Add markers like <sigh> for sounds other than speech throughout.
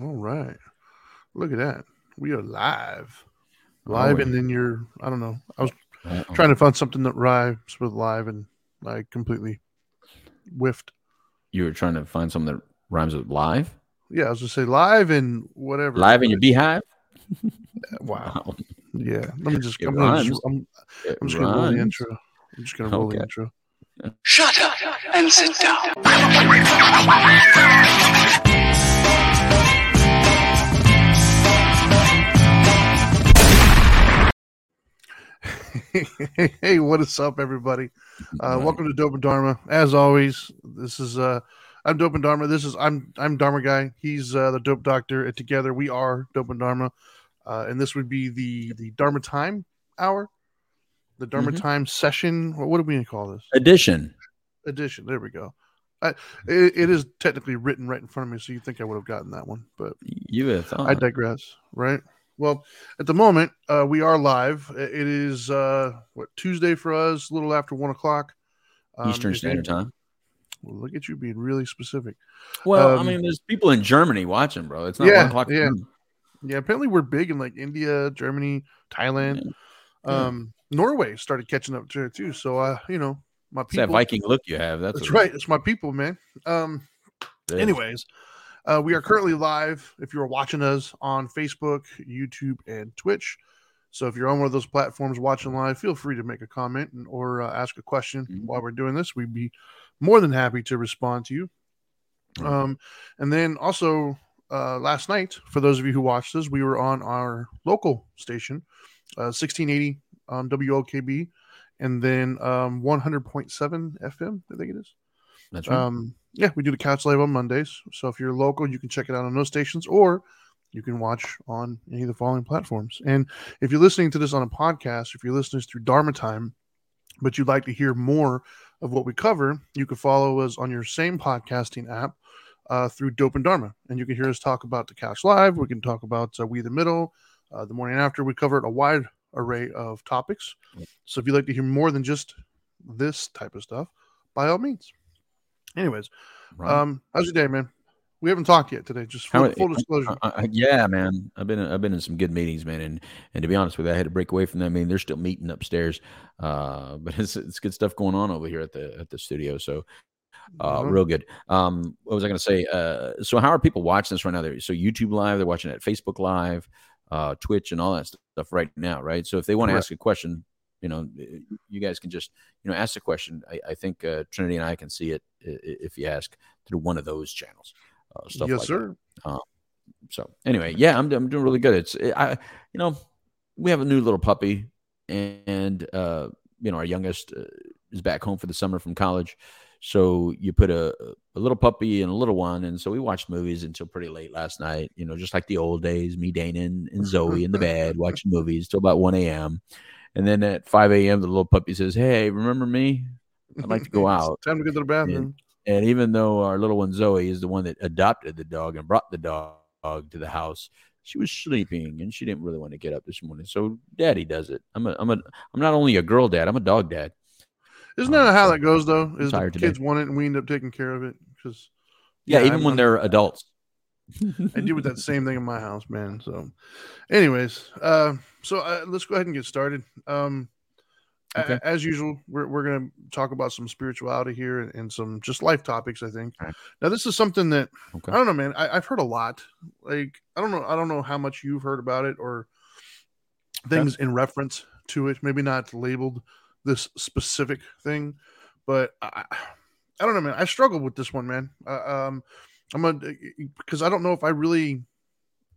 All right. Look at that. We are live. Live, we? and then you're, I don't know. I was Uh-oh. trying to find something that rhymes with live, and I completely whiffed. You were trying to find something that rhymes with live? Yeah, I was going to say live and whatever. Live in your beehive? <laughs> <laughs> Wow. Yeah. Let me just, It I'm, gonna just. I'm, It I'm just going to roll the intro. I'm just going to roll the intro. Shut up and sit down. <laughs> <laughs> hey, what is up, everybody? Uh, welcome to Dope and Dharma. As always, this is uh, I'm Dope and Dharma. This is I'm I'm Dharma guy. He's uh, the Dope Doctor, and together we are Dope and Dharma. Uh, and this would be the the Dharma Time hour, the Dharma Mhm. Time session. What, what do we call this? Edition. Edition. There we go. I, it, it is technically written right in front of me, so you think I would have gotten that one, but You would have thought. I digress. Right. Well, at the moment, uh, we are live. It is uh, what Tuesday for us, a little after one o'clock. Um, Eastern Standard Time. Well, look at you being really specific. Well, Um, I mean, there's people in Germany watching, bro. It's not Yeah, one o'clock. yeah. Yeah, apparently we're big in like India, Germany, Thailand, Yeah. um, Norway started catching up to it too. So, uh, you know, my It's that. Viking look you have. That's, That's right. It's my people, man. Um, is. Uh, we are currently live. If you are watching us on Facebook, YouTube, and Twitch, so if you're on one of those platforms watching live, feel free to make a comment and, or uh, ask a question Mhm. while we're doing this. We'd be more than happy to respond to you. Um, and then also uh, last night, for those of you who watched us, we were on our local station, uh, 1680 on WOKB, and then um, 100.7 FM. I think it is. That's right. Um, yeah, we do the couch live on Mondays. So if you're local, you can check it out on those stations, or you can watch on any of the following platforms. And if you're listening to this on a podcast, if you're listening through Dharma Time, but you'd like to hear more of what we cover, you can follow us on your same podcasting app uh, through Dope and Dharma, and you can hear us talk about the couch live. We can talk about uh, We the Middle, uh, the morning after. We covered a wide array of topics. So if you'd like to hear more than just this type of stuff, by all means. Anyways, right. um, how's your day, man? We haven't talked yet today. Just full, full disclosure. Uh, uh, yeah, man. I've been I've been in some good meetings, man, and and to be honest with you, I had to break away from them. I mean, they're still meeting upstairs, uh, <laughs> but it's it's good stuff going on over here at the at the studio. So, uh, Mhm. real good. Um, what was I going to say? Uh, so how are people watching this right now? They're, so YouTube Live, they're watching it, Facebook Live, uh, Twitch, and all that stuff right now, right? So if they want to ask a question, you know, you guys can just you know ask the question. I, I think uh, Trinity and I can see it if you ask through one of those channels. Uh, stuff yes, like sir. so anyway, yeah, I'm I'm doing really good. It's I you know we have a new little puppy, and uh, you know our youngest uh, is back home for the summer from college. So you put a, a little puppy and a little one, and so we watched movies until pretty late last night. You know, just like the old days, me, Dana, and, and Zoe in the bed <laughs> watching movies till about one a.m. And then at five a.m., the little puppy says, "Hey, remember me? I'd like to go <laughs> out." Time to go to the bathroom. And even though our little one Zoe is the one that adopted the dog and brought the dog to the house, she was sleeping and she didn't really want to get up this morning. So daddy does it. I'm a I'm a I'm not only a girl dad, I'm a dog dad. Isn't um, that how so that goes, though? Is the today. kids want it and we end up taking care of it? Because Yeah, even I'm- when they're adults. I deal with that same thing in my house, man. So, anyways, uh, so uh, let's go ahead and get started. Um, a- as usual, we're we're gonna talk about some spirituality here and, and some just life topics. I think. Okay. Now, this is something that Okay. I don't know, man. I, I've heard a lot. Like, I don't know. I don't know how much you've heard about it or things in reference to it. Maybe not labeled this specific thing, but I, I don't know, man. I struggle with this one, man. Uh, um, I'm a because I don't know if I really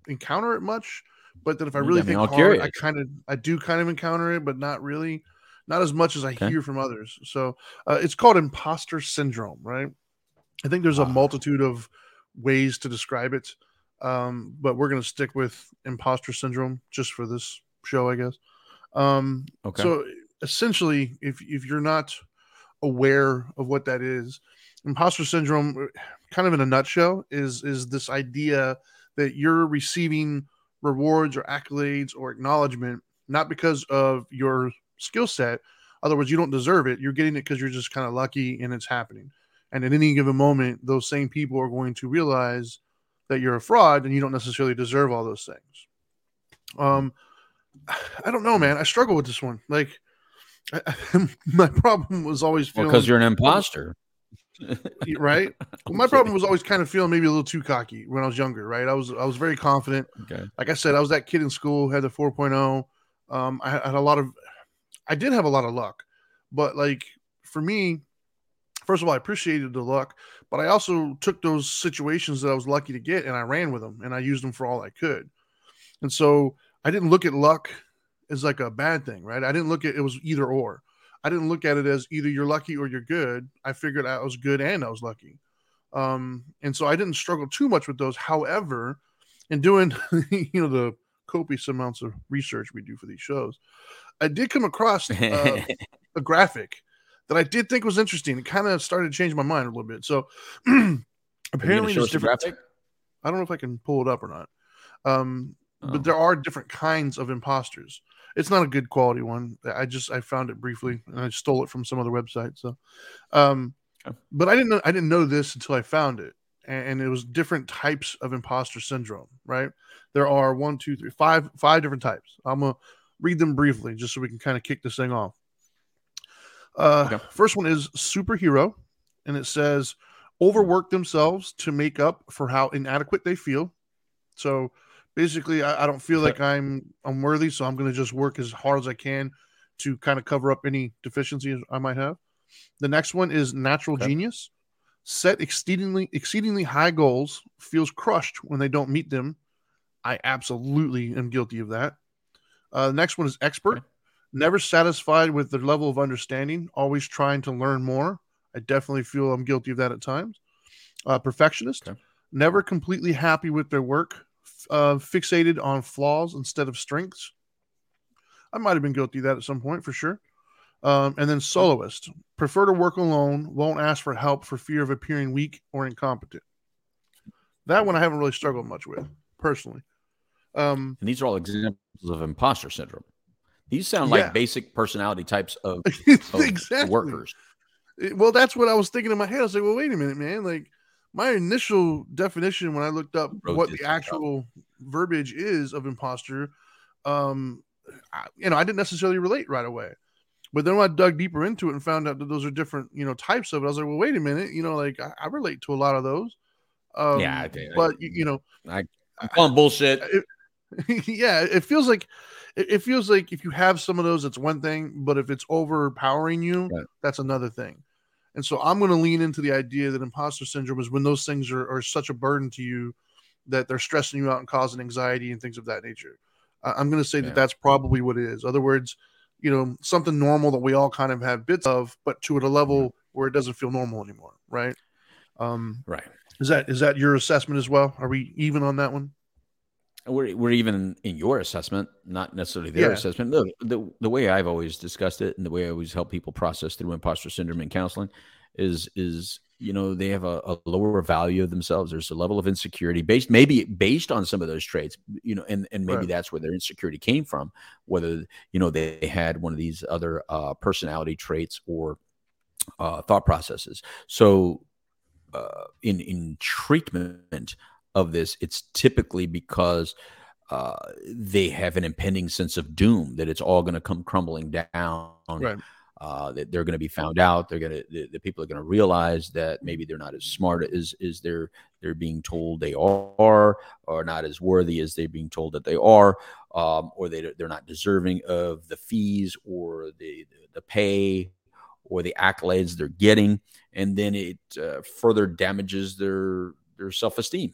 encounter it much, but then if I really think hard, I kind of I do kind of encounter it, but not really, not as much as I Okay. hear from others. So uh, it's called imposter syndrome, right? I think there's a multitude of ways to describe it, um, but we're gonna stick with imposter syndrome just for this show, I guess. Um, Okay. so essentially, if if you're not aware of what that is, imposter syndrome, kind of in a nutshell, is is this idea that you're receiving rewards or accolades or acknowledgement not because of your skill set. Other words, you don't deserve it. You're getting it because you're just kind of lucky and it's happening. And at any given moment, those same people are going to realize that you're a fraud and you don't necessarily deserve all those things. Um, <sighs> I don't know, man. I struggle with this one. Like, I, <laughs> my problem was always because you're an imposter. Right? Well, <laughs> my problem was always kind of feeling maybe a little too cocky when I was younger, right? I was I was very confident. Okay. Like I said, I was that kid in school, had the 4.0. Um, I had a lot of, I did have a lot of luck, but like for me, first of all, I appreciated the luck, but I also took those situations that I was lucky to get and I ran with them and I used them for all I could. And so I didn't look at luck as like a bad thing, right? I didn't look at it was either or. I didn't look at it as either you're lucky or you're good. I figured I was good and I was lucky. Um, and so I didn't struggle too much with those. However, in doing <laughs> you know the copious amounts of research we do for these shows, I did come across uh, <laughs> a graphic that I did think was interesting. It kind of started to change my mind a little bit. So <clears throat> apparently, there's different. graphic. I don't know if I can pull it up or not. Um, Oh. but there are different kinds of imposters. It's not a good quality one. I just I found it briefly and I stole it from some other website. So, um, Oh. but I didn't know I didn't know this until I found it, and, and it was different types of imposter syndrome. Right? There are one, two, three, five, five different types. I'm gonna read them briefly just so we can kind of kick this thing off. Uh, Okay. First one is superhero, and it says overwork themselves to make up for how inadequate they feel. So basically, I, I don't feel like I'm I'm worthy, so I'm going to just work as hard as I can to kind of cover up any deficiencies I might have. The next one is natural Okay. genius. Set exceedingly exceedingly high goals, feels crushed when they don't meet them. I absolutely am guilty of that. Uh, the next one is expert. Okay. Never satisfied with their level of understanding, always trying to learn more. I definitely feel I'm guilty of that at times. Uh, perfectionist. Okay. Never completely happy with their work, uh, fixated on flaws instead of strengths. I might have been guilty of that at some point for sure. Um, and then soloist. Prefer to work alone, won't ask for help for fear of appearing weak or incompetent. That one I haven't really struggled much with personally. Um, And these are all examples of imposter syndrome. These sound like Yeah. basic personality types of, <laughs> of exactly. workers. Well, that's what I was thinking in my head. I was like, well, wait a minute, man. Like my initial definition when I looked up what the actual verbiage is of imposter, um, I, you know, I didn't necessarily relate right away. But then when I dug deeper into it and found out that those are different, you know, types of it, I was like, well, wait a minute, you know, like I, I relate to a lot of those. Um, Yeah, I did. but you, you know, I'm calling bullshit. <laughs> yeah, it feels like it, it feels like if you have some of those, it's one thing, but if it's overpowering you, Right. that's another thing. And so I'm going to lean into the idea that imposter syndrome is when those things are, are such a burden to you that they're stressing you out and causing anxiety and things of that nature. I'm going to say Yeah. that that's probably what it is. Other words, you know, something normal that we all kind of have bits of, but to at a level where it doesn't feel normal anymore, right? Um, Right. is that is that your assessment as well? Are we even on that one? We're, we're even in your assessment, not necessarily their Yeah. assessment. Look, the, the way I've always discussed it and the way I always help people process through imposter syndrome in counseling is, is you know, they have a, a lower value of themselves. There's a level of insecurity based, maybe based on some of those traits, you know, and, and maybe Right. that's where their insecurity came from, whether, you know, they had one of these other uh, personality traits or uh, thought processes. So uh, in, in treatment, of this, it's typically because uh, they have an impending sense of doom that it's all going to come crumbling down. Right. Uh, that they're going to be found out. They're going to the, the people are going to realize that maybe they're not as smart as as they're they're being told they are, or not as worthy as they're being told that they are, um, or they they're not deserving of the fees or the the pay or the accolades they're getting, and then it uh, further damages their their self esteem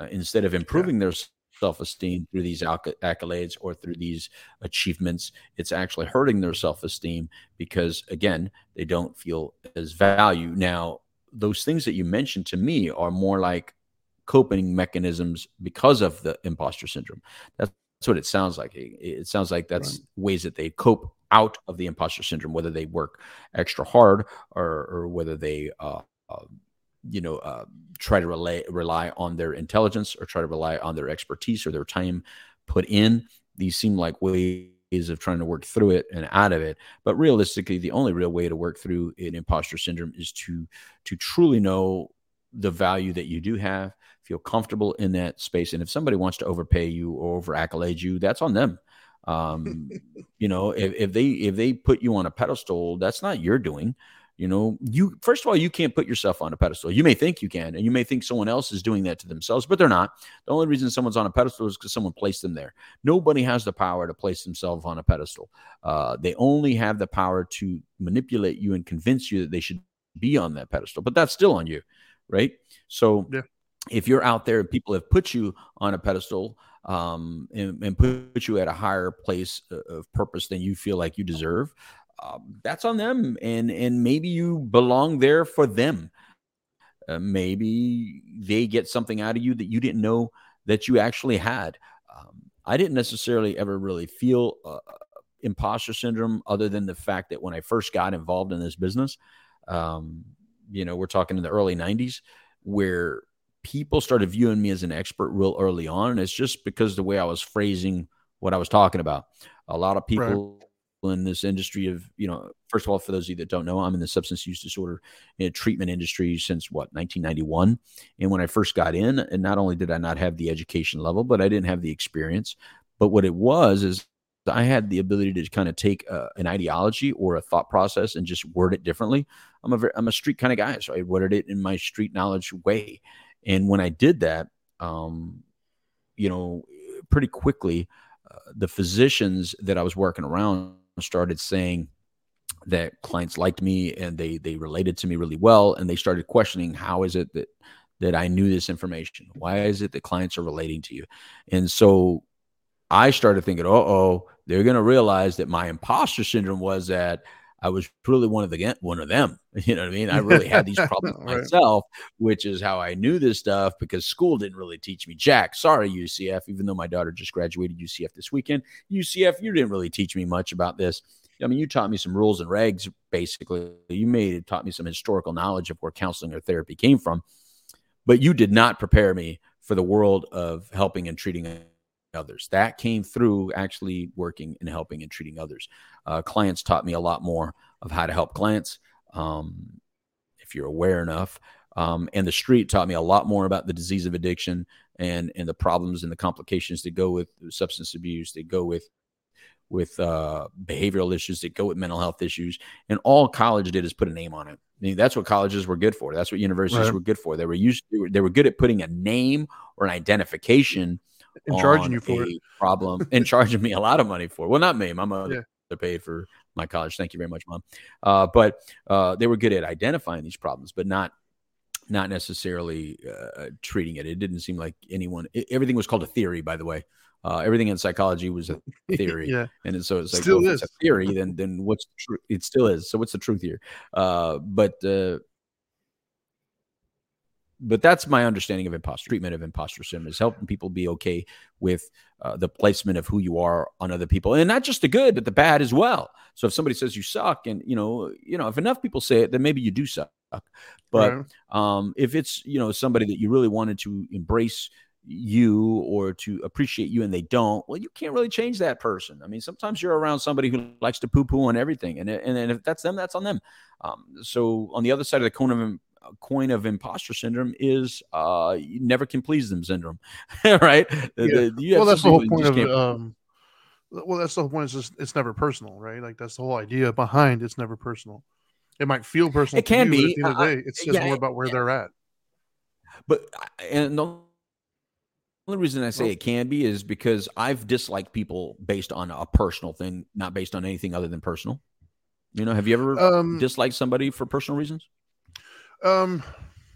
uh, instead of improving their self-esteem through these accolades or through these achievements it's actually hurting their self-esteem because again they don't feel as value now those things that you mentioned to me are more like coping mechanisms because of the imposter syndrome. That's, that's what it sounds like. It, it sounds like that's ways that they cope out of the imposter syndrome whether they work extra hard or, or whether they uh, uh, you know uh, try to rely rely on their intelligence or try to rely on their expertise or their time put in these seem like ways of trying to work through it and out of it but realistically the only real way to work through an imposter syndrome is to to truly know the value that you do have, feel comfortable in that space. And if somebody wants to overpay you or over accolade you, that's on them. Um, <laughs> you know, if, if they if they put you on a pedestal, that's not your doing. You know, you first of all, you can't put yourself on a pedestal. You may think you can, and you may think someone else is doing that to themselves, but they're not. The only reason someone's on a pedestal is because someone placed them there. Nobody has the power to place themselves on a pedestal. Uh, they only have the power to manipulate you and convince you that they should be on that pedestal, but that's still on you, right? So, yeah. if you're out there, and people have put you on a pedestal um, and, and put you at a higher place of purpose than you feel like you deserve um, that's on them and and maybe you belong there for them. Uh, maybe they get something out of you that you didn't know that you actually had. Um, i didn't necessarily ever really feel uh, imposter syndrome other than the fact that when i first got involved in this business um, you know we're talking in the early 90s where people started viewing me as an expert real early on and it's just because the way i was phrasing what i was talking about. A lot of people in this industry of you know first of all for those of you that don't know i'm in the substance use disorder treatment industry since what 1991 and when i first got in and not only did i not have the education level but i didn't have the experience. But what it was is i had the ability to kind of take uh, an ideology or a thought process and just word it differently. I'm a i'm a street kind of guy so i worded it in my street knowledge way. And when i did that um you know pretty quickly uh, the physicians that i was working around started saying that clients liked me and they they related to me really well and they started questioning how is it that that I knew this information? Why is it that clients are relating to you? And so I started thinking oh they're going to realize that my imposter syndrome was that I was really one of the one of them <laughs> you know what I mean I <laughs> really had these problems right. myself which is how I knew this stuff because school didn't really teach me jack sorry UCF even though my daughter just graduated UCF this weekend UCF you didn't really teach me much about this I mean, you taught me some rules and regs, basically. You made it taught me some historical knowledge of where counseling or therapy came from, but you did not prepare me for the world of helping and treating others. That came through actually working and helping and treating others. Uh, clients taught me a lot more of how to help clients, um, if you're aware enough. Um, and the street taught me a lot more about the disease of addiction and and the problems and the complications that go with substance abuse, that go with with uh, behavioral issues that go with mental health issues. And all college did is put a name on it. I mean, that's what colleges were good for. That's what universities right. were good for. They were used. Were, they were, good at putting a name or an identification and charging you for it. Problem and charging me a lot of money for. It. Well, not me. My mother yeah. paid for my college. Thank you very much, mom. Uh, but uh, they were good at identifying these problems, but not not necessarily uh, treating it. It didn't seem like anyone. It, everything was called a theory, by the way. Uh, everything in psychology was a <laughs> theory, yeah. and so it's like, still well, is. it's a theory. Then, then what's the truth? It still is. So, what's the truth here? Uh, but, uh, but that's my understanding of imposter treatment of imposter syndrome is helping people be okay with uh, the placement of who you are on other people, and not just the good, but the bad as well. So, if somebody says you suck, and you know, you know, if enough people say it, then maybe you do suck. But right. um, if it's you know somebody that you really wanted to embrace you or to appreciate you and they don't, well, you can't really change that person. I mean, sometimes you're around somebody who likes to poo poo on everything, and, and, and if that's them, that's on them. Um, so on the other side of the coin of coin of imposter syndrome is uh, you never can please them syndrome, <laughs> right? Yeah. The, well, that's the whole point of um, well, that's the whole point. Is just, it's never personal, right? Like that's the whole idea behind it's never personal. It might feel personal. It can you, be. But at the end of the day, it's just yeah, more about where yeah. they're at. But and the only reason I say it can be is because I've disliked people based on a personal thing, not based on anything other than personal. You know, have you ever um, disliked somebody for personal reasons? Um,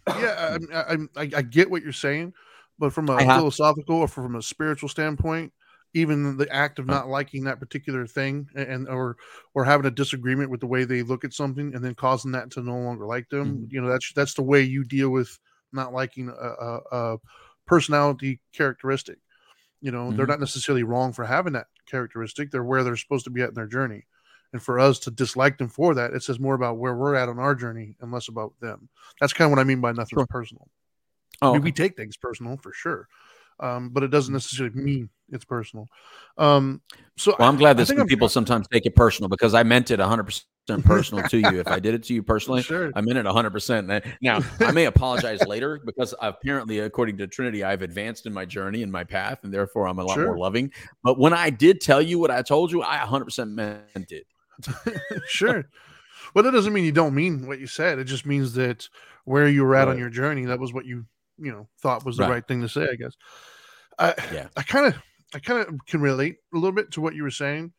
yeah, I, I, I, I get what you're saying, but from a philosophical or from a spiritual standpoint, even the act of not liking that particular thing and or or having a disagreement with the way they look at something and then causing that to no longer like them, mm-hmm. you know, that's that's the way you deal with not liking a, a, a personality characteristic. You know, mm-hmm. they're not necessarily wrong for having that characteristic. They're where they're supposed to be at in their journey. And for us to dislike them for that, it says more about where we're at on our journey and less about them. That's kind of what I mean by nothing's sure. personal. Oh, I mean, we take things personal for sure, um, but it doesn't necessarily mean it's personal. Um, so well, I'm glad that some people, sometimes take it personal because I meant it 100 percent personal to you. If I did it to you personally, <laughs> Sure. I meant it 100%. Now, I may apologize later because apparently, according to Trinity, I've advanced in my journey and my path, and therefore I'm a lot Sure. more loving. But when I did tell you what I told you, I 100% meant it. <laughs> sure. Well, that doesn't mean you don't mean what you said. It just means that where you were at on your journey, that was what you, you know, thought was the Right. right thing to say, I guess. I, Yeah. I kind of, I kind of can relate a little bit to what you were saying.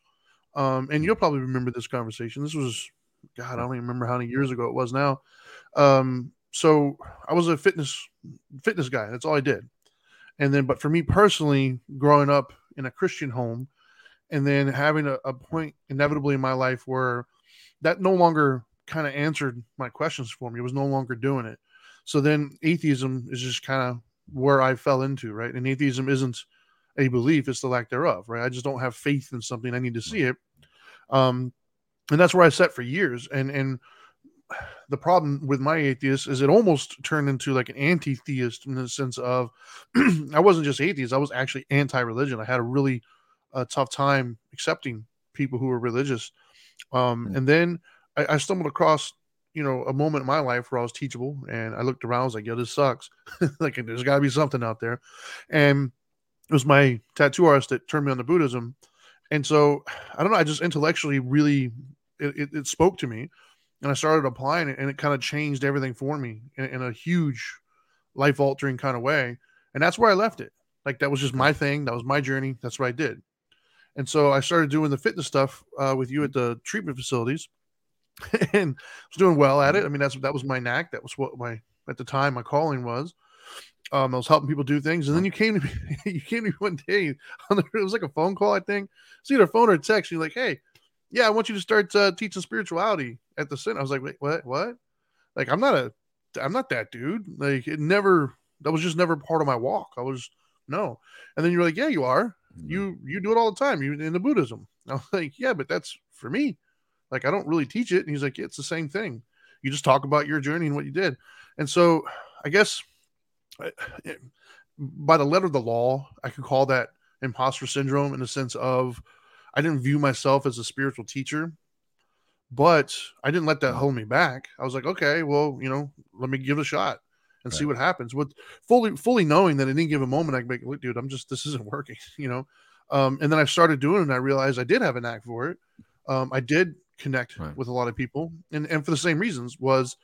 Um, and you'll probably remember this conversation. This was, God, I don't even remember how many years ago it was now. Um, so I was a fitness, fitness guy. That's all I did. And then, but for me personally, growing up in a Christian home, and then having a, a point inevitably in my life where that no longer kind of answered my questions for me. It was no longer doing it. So then atheism is just kind of where I fell into, right? And atheism isn't a belief, it's the lack thereof, right? I just don't have faith in something. I need to see it. Um, and that's where I sat for years. And and the problem with my atheist is it almost turned into like an anti-theist in the sense of <clears throat> I wasn't just atheist, I was actually anti-religion. I had a really uh, tough time accepting people who were religious. Um, Mm. and then I, I stumbled across, you know, a moment in my life where I was teachable and I looked around, I was like, yo, this sucks. <laughs> like, there's got to be something out there. And it was my tattoo artist that turned me on to Buddhism. And so I don't know, I just intellectually really, it, it, it spoke to me and I started applying it and it kind of changed everything for me in, in a huge life altering kind of way. And that's where I left it. Like that was just my thing. That was my journey. That's what I did. And so I started doing the fitness stuff uh, with you at the treatment facilities, <laughs> and was doing well at it. I mean, that's that was my knack. That was what my at the time my calling was. Um, I was helping people do things, and then you came to me. <laughs> You came to me one day. On the, it was like a phone call, I think. It's either a phone or a text. You're like, "Hey, yeah, I want you to start uh, teaching spirituality at the center." I was like, "Wait, what? What? Like, I'm not a, I'm not that dude. Like, it never. That was just never part of my walk. I was no." And then you're like, "Yeah, you are." Mm-hmm. you you do it all the time you in the buddhism. <laughs> I was like yeah but that's for me. Like i don't really teach it. And he's like yeah, it's the same thing. You just talk about your journey and what you did. And so i guess I- eh, by the letter of the law i could call that imposter syndrome in the sense of i didn't view myself as a spiritual teacher but i didn't let that mm. hold me back. I was like okay well you know let me give it a shot and see what happens with fully fully knowing that at any given moment i can make look dude i'm just this isn't <laughs> working you know? Um, and then i started doing it and i realized i did have a knack for it. Um, i did connect Right. with a lot of people and and for the same reasons was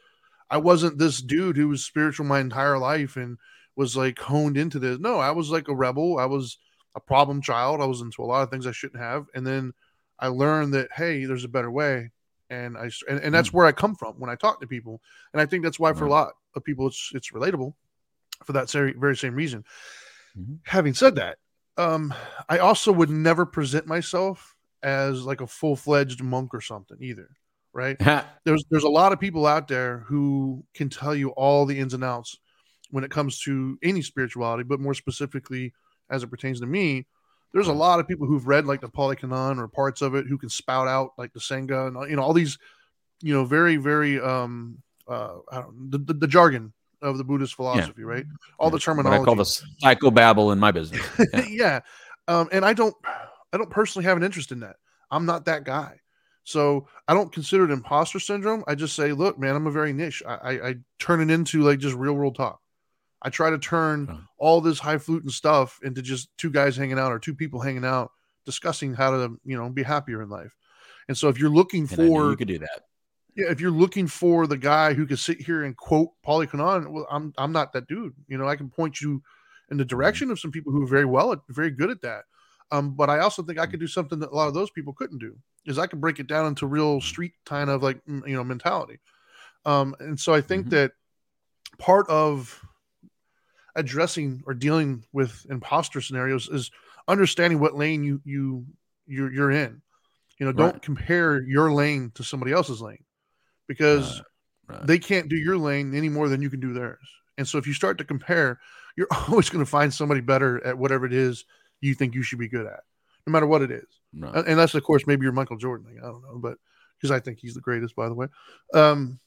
i wasn't this dude who was spiritual my entire life and was like honed into this. No i was like a rebel. I was a problem child. I was into a lot of things i shouldn't have. And then i learned that hey there's a better way and i and, and that's where i come from when i talk to people and i think that's why for a lot of people it's it's relatable for that very very same reason Mhm. having said that um i also would never present myself as like a full-fledged monk or something either right <laughs> there's there's a lot of people out there who can tell you all the ins and outs when it comes to any spirituality, but more specifically as it pertains to me. There's a lot of people who've read like the Pali Canon or parts of it who can spout out like the Sangha and you know all these, you know, very very um uh I don't the, the, the jargon of the Buddhist philosophy, right? All the what terminology. I call the psychobabble in my business. <laughs> yeah. Yeah. Um, and I don't, I don't personally have an interest in that. I'm not that guy. So I don't consider it imposter syndrome. I just say, look, man, I'm a very niche. I, I, I turn it into like just real world talk. I try to turn all this highfalutin stuff into just two guys hanging out or two people hanging out discussing how to, you know, be happier in life. And so if you're looking And for you could do that. yeah, if you're looking for the guy who can sit here and quote Pali Canon, well, I'm I'm not that dude. You know, I can point you in the direction of some people who are very well at very good at that. Um, but I also think I could do something that a lot of those people couldn't do. Is I could break it down into real street kind of like you know mentality. Um, and so I think Mhm. that part of addressing or dealing with imposter scenarios is understanding what lane you you you're, you're in. You know, don't compare your lane to somebody else's lane because Right, right. they can't do your lane any more than you can do theirs. And so if you start to compare, you're <laughs> always going to find somebody better at whatever it is you think you should be good at, no matter what it is. Uh, Unless, of course, maybe you're Michael Jordan. Like, I don't know, but because I think he's the greatest, by the way. Um,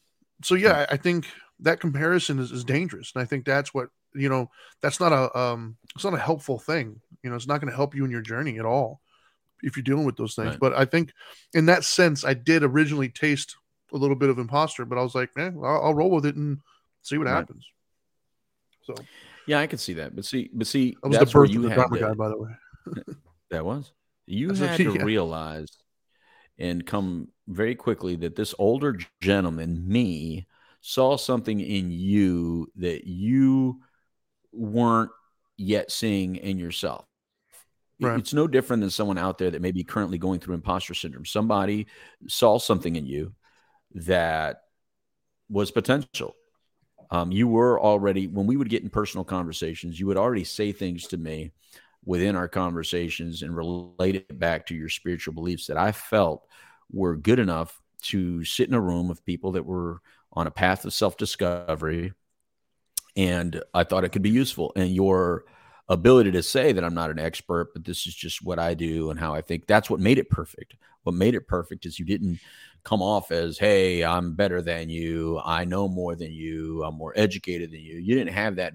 so yeah, I I think that comparison is, is dangerous, and I think that's what you know. That's not a um, it's not a helpful thing. You know, it's not going to help you in your journey at all. if you're dealing with those things. Right. But I think in that sense, I did originally taste a little bit of imposter, but I was like, man, I'll, I'll roll with it and see what Right. happens. So Yeah, I can see that. But see, but see, that was that's the birth you of the to- guy, by the way. <laughs> That was. You That's what- had to yeah. realize and come very quickly that this older gentleman, me, saw something in you that you weren't yet seeing in yourself. Right. It's no different than someone out there that may be currently going through imposter syndrome. Somebody saw something in you that was potential. Um, you were already, when we would get in personal conversations, you would already say things to me within our conversations and relate it back to your spiritual beliefs that I felt were good enough to sit in a room of people that were on a path of self discovery. And I thought it could be useful. And your ability to say that I'm not an expert, but this is just what I do and how I think that's what made it perfect. What made it perfect is you didn't come off as, hey, I'm better than you. I know more than you. I'm more educated than you. You didn't have that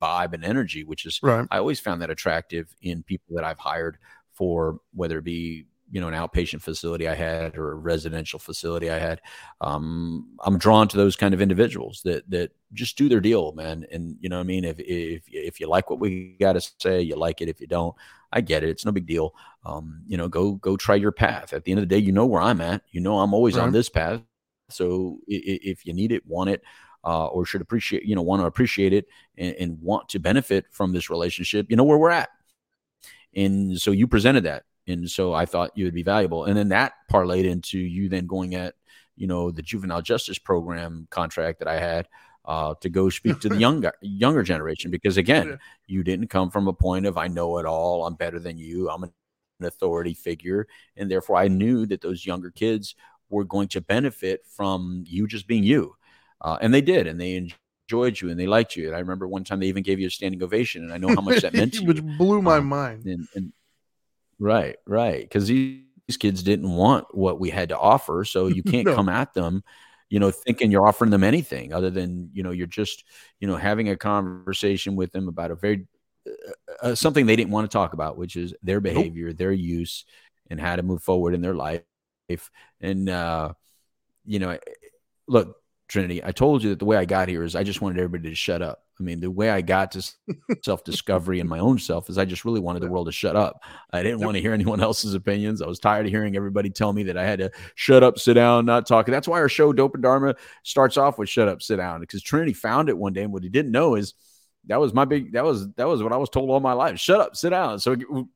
vibe and energy, which is Right. I always found that attractive in people that I've hired for whether it be you know an outpatient facility I had or a residential facility I had. Um, I'm drawn to those kind of individuals that that just do their deal, man. And you know, what I mean, if if if you like what we got to say, you like it. If you don't, I get it. It's no big deal. Um, you know, go go try your path. At the end of the day, you know where I'm at. You know, I'm always on this path. So if you need it, want it, uh, or should appreciate, you know, want to appreciate it and, and want to benefit from this relationship, you know where we're at. And so you presented that. And so I thought you would be valuable. And then that parlayed into you then going at, you know, the juvenile justice program contract that I had uh, to go speak to the <laughs> younger younger generation. Because again, Yeah. you didn't come from a point of I know it all, I'm better than you, I'm an authority figure. And therefore I knew that those younger kids were going to benefit from you just being you. Uh, and they did, and they enjoyed you and they liked you. And I remember one time they even gave you a standing ovation, and I know how much that meant <laughs> to you Which blew my Um, mind. and, and right right because these, these kids didn't want what we had to offer so you can't No. come at them you know thinking you're offering them anything other than you know you're just you know having a conversation with them about a very uh, uh, something they didn't want to talk about which is their behavior their use and how to move forward in their life and uh you know look trinity. I told you that the way i got here is i just wanted everybody to shut up. I mean the way i got to <laughs> self-discovery and my own self is i just really wanted the world to shut up. I didn't Yep. want to hear anyone else's opinions. I was tired of hearing everybody tell me that i had to shut up sit down not talk. That's why our show dope and dharma starts off with shut up sit down because trinity found it one day and what he didn't know is that was my big that was that was what i was told all my life shut up sit down. So <laughs>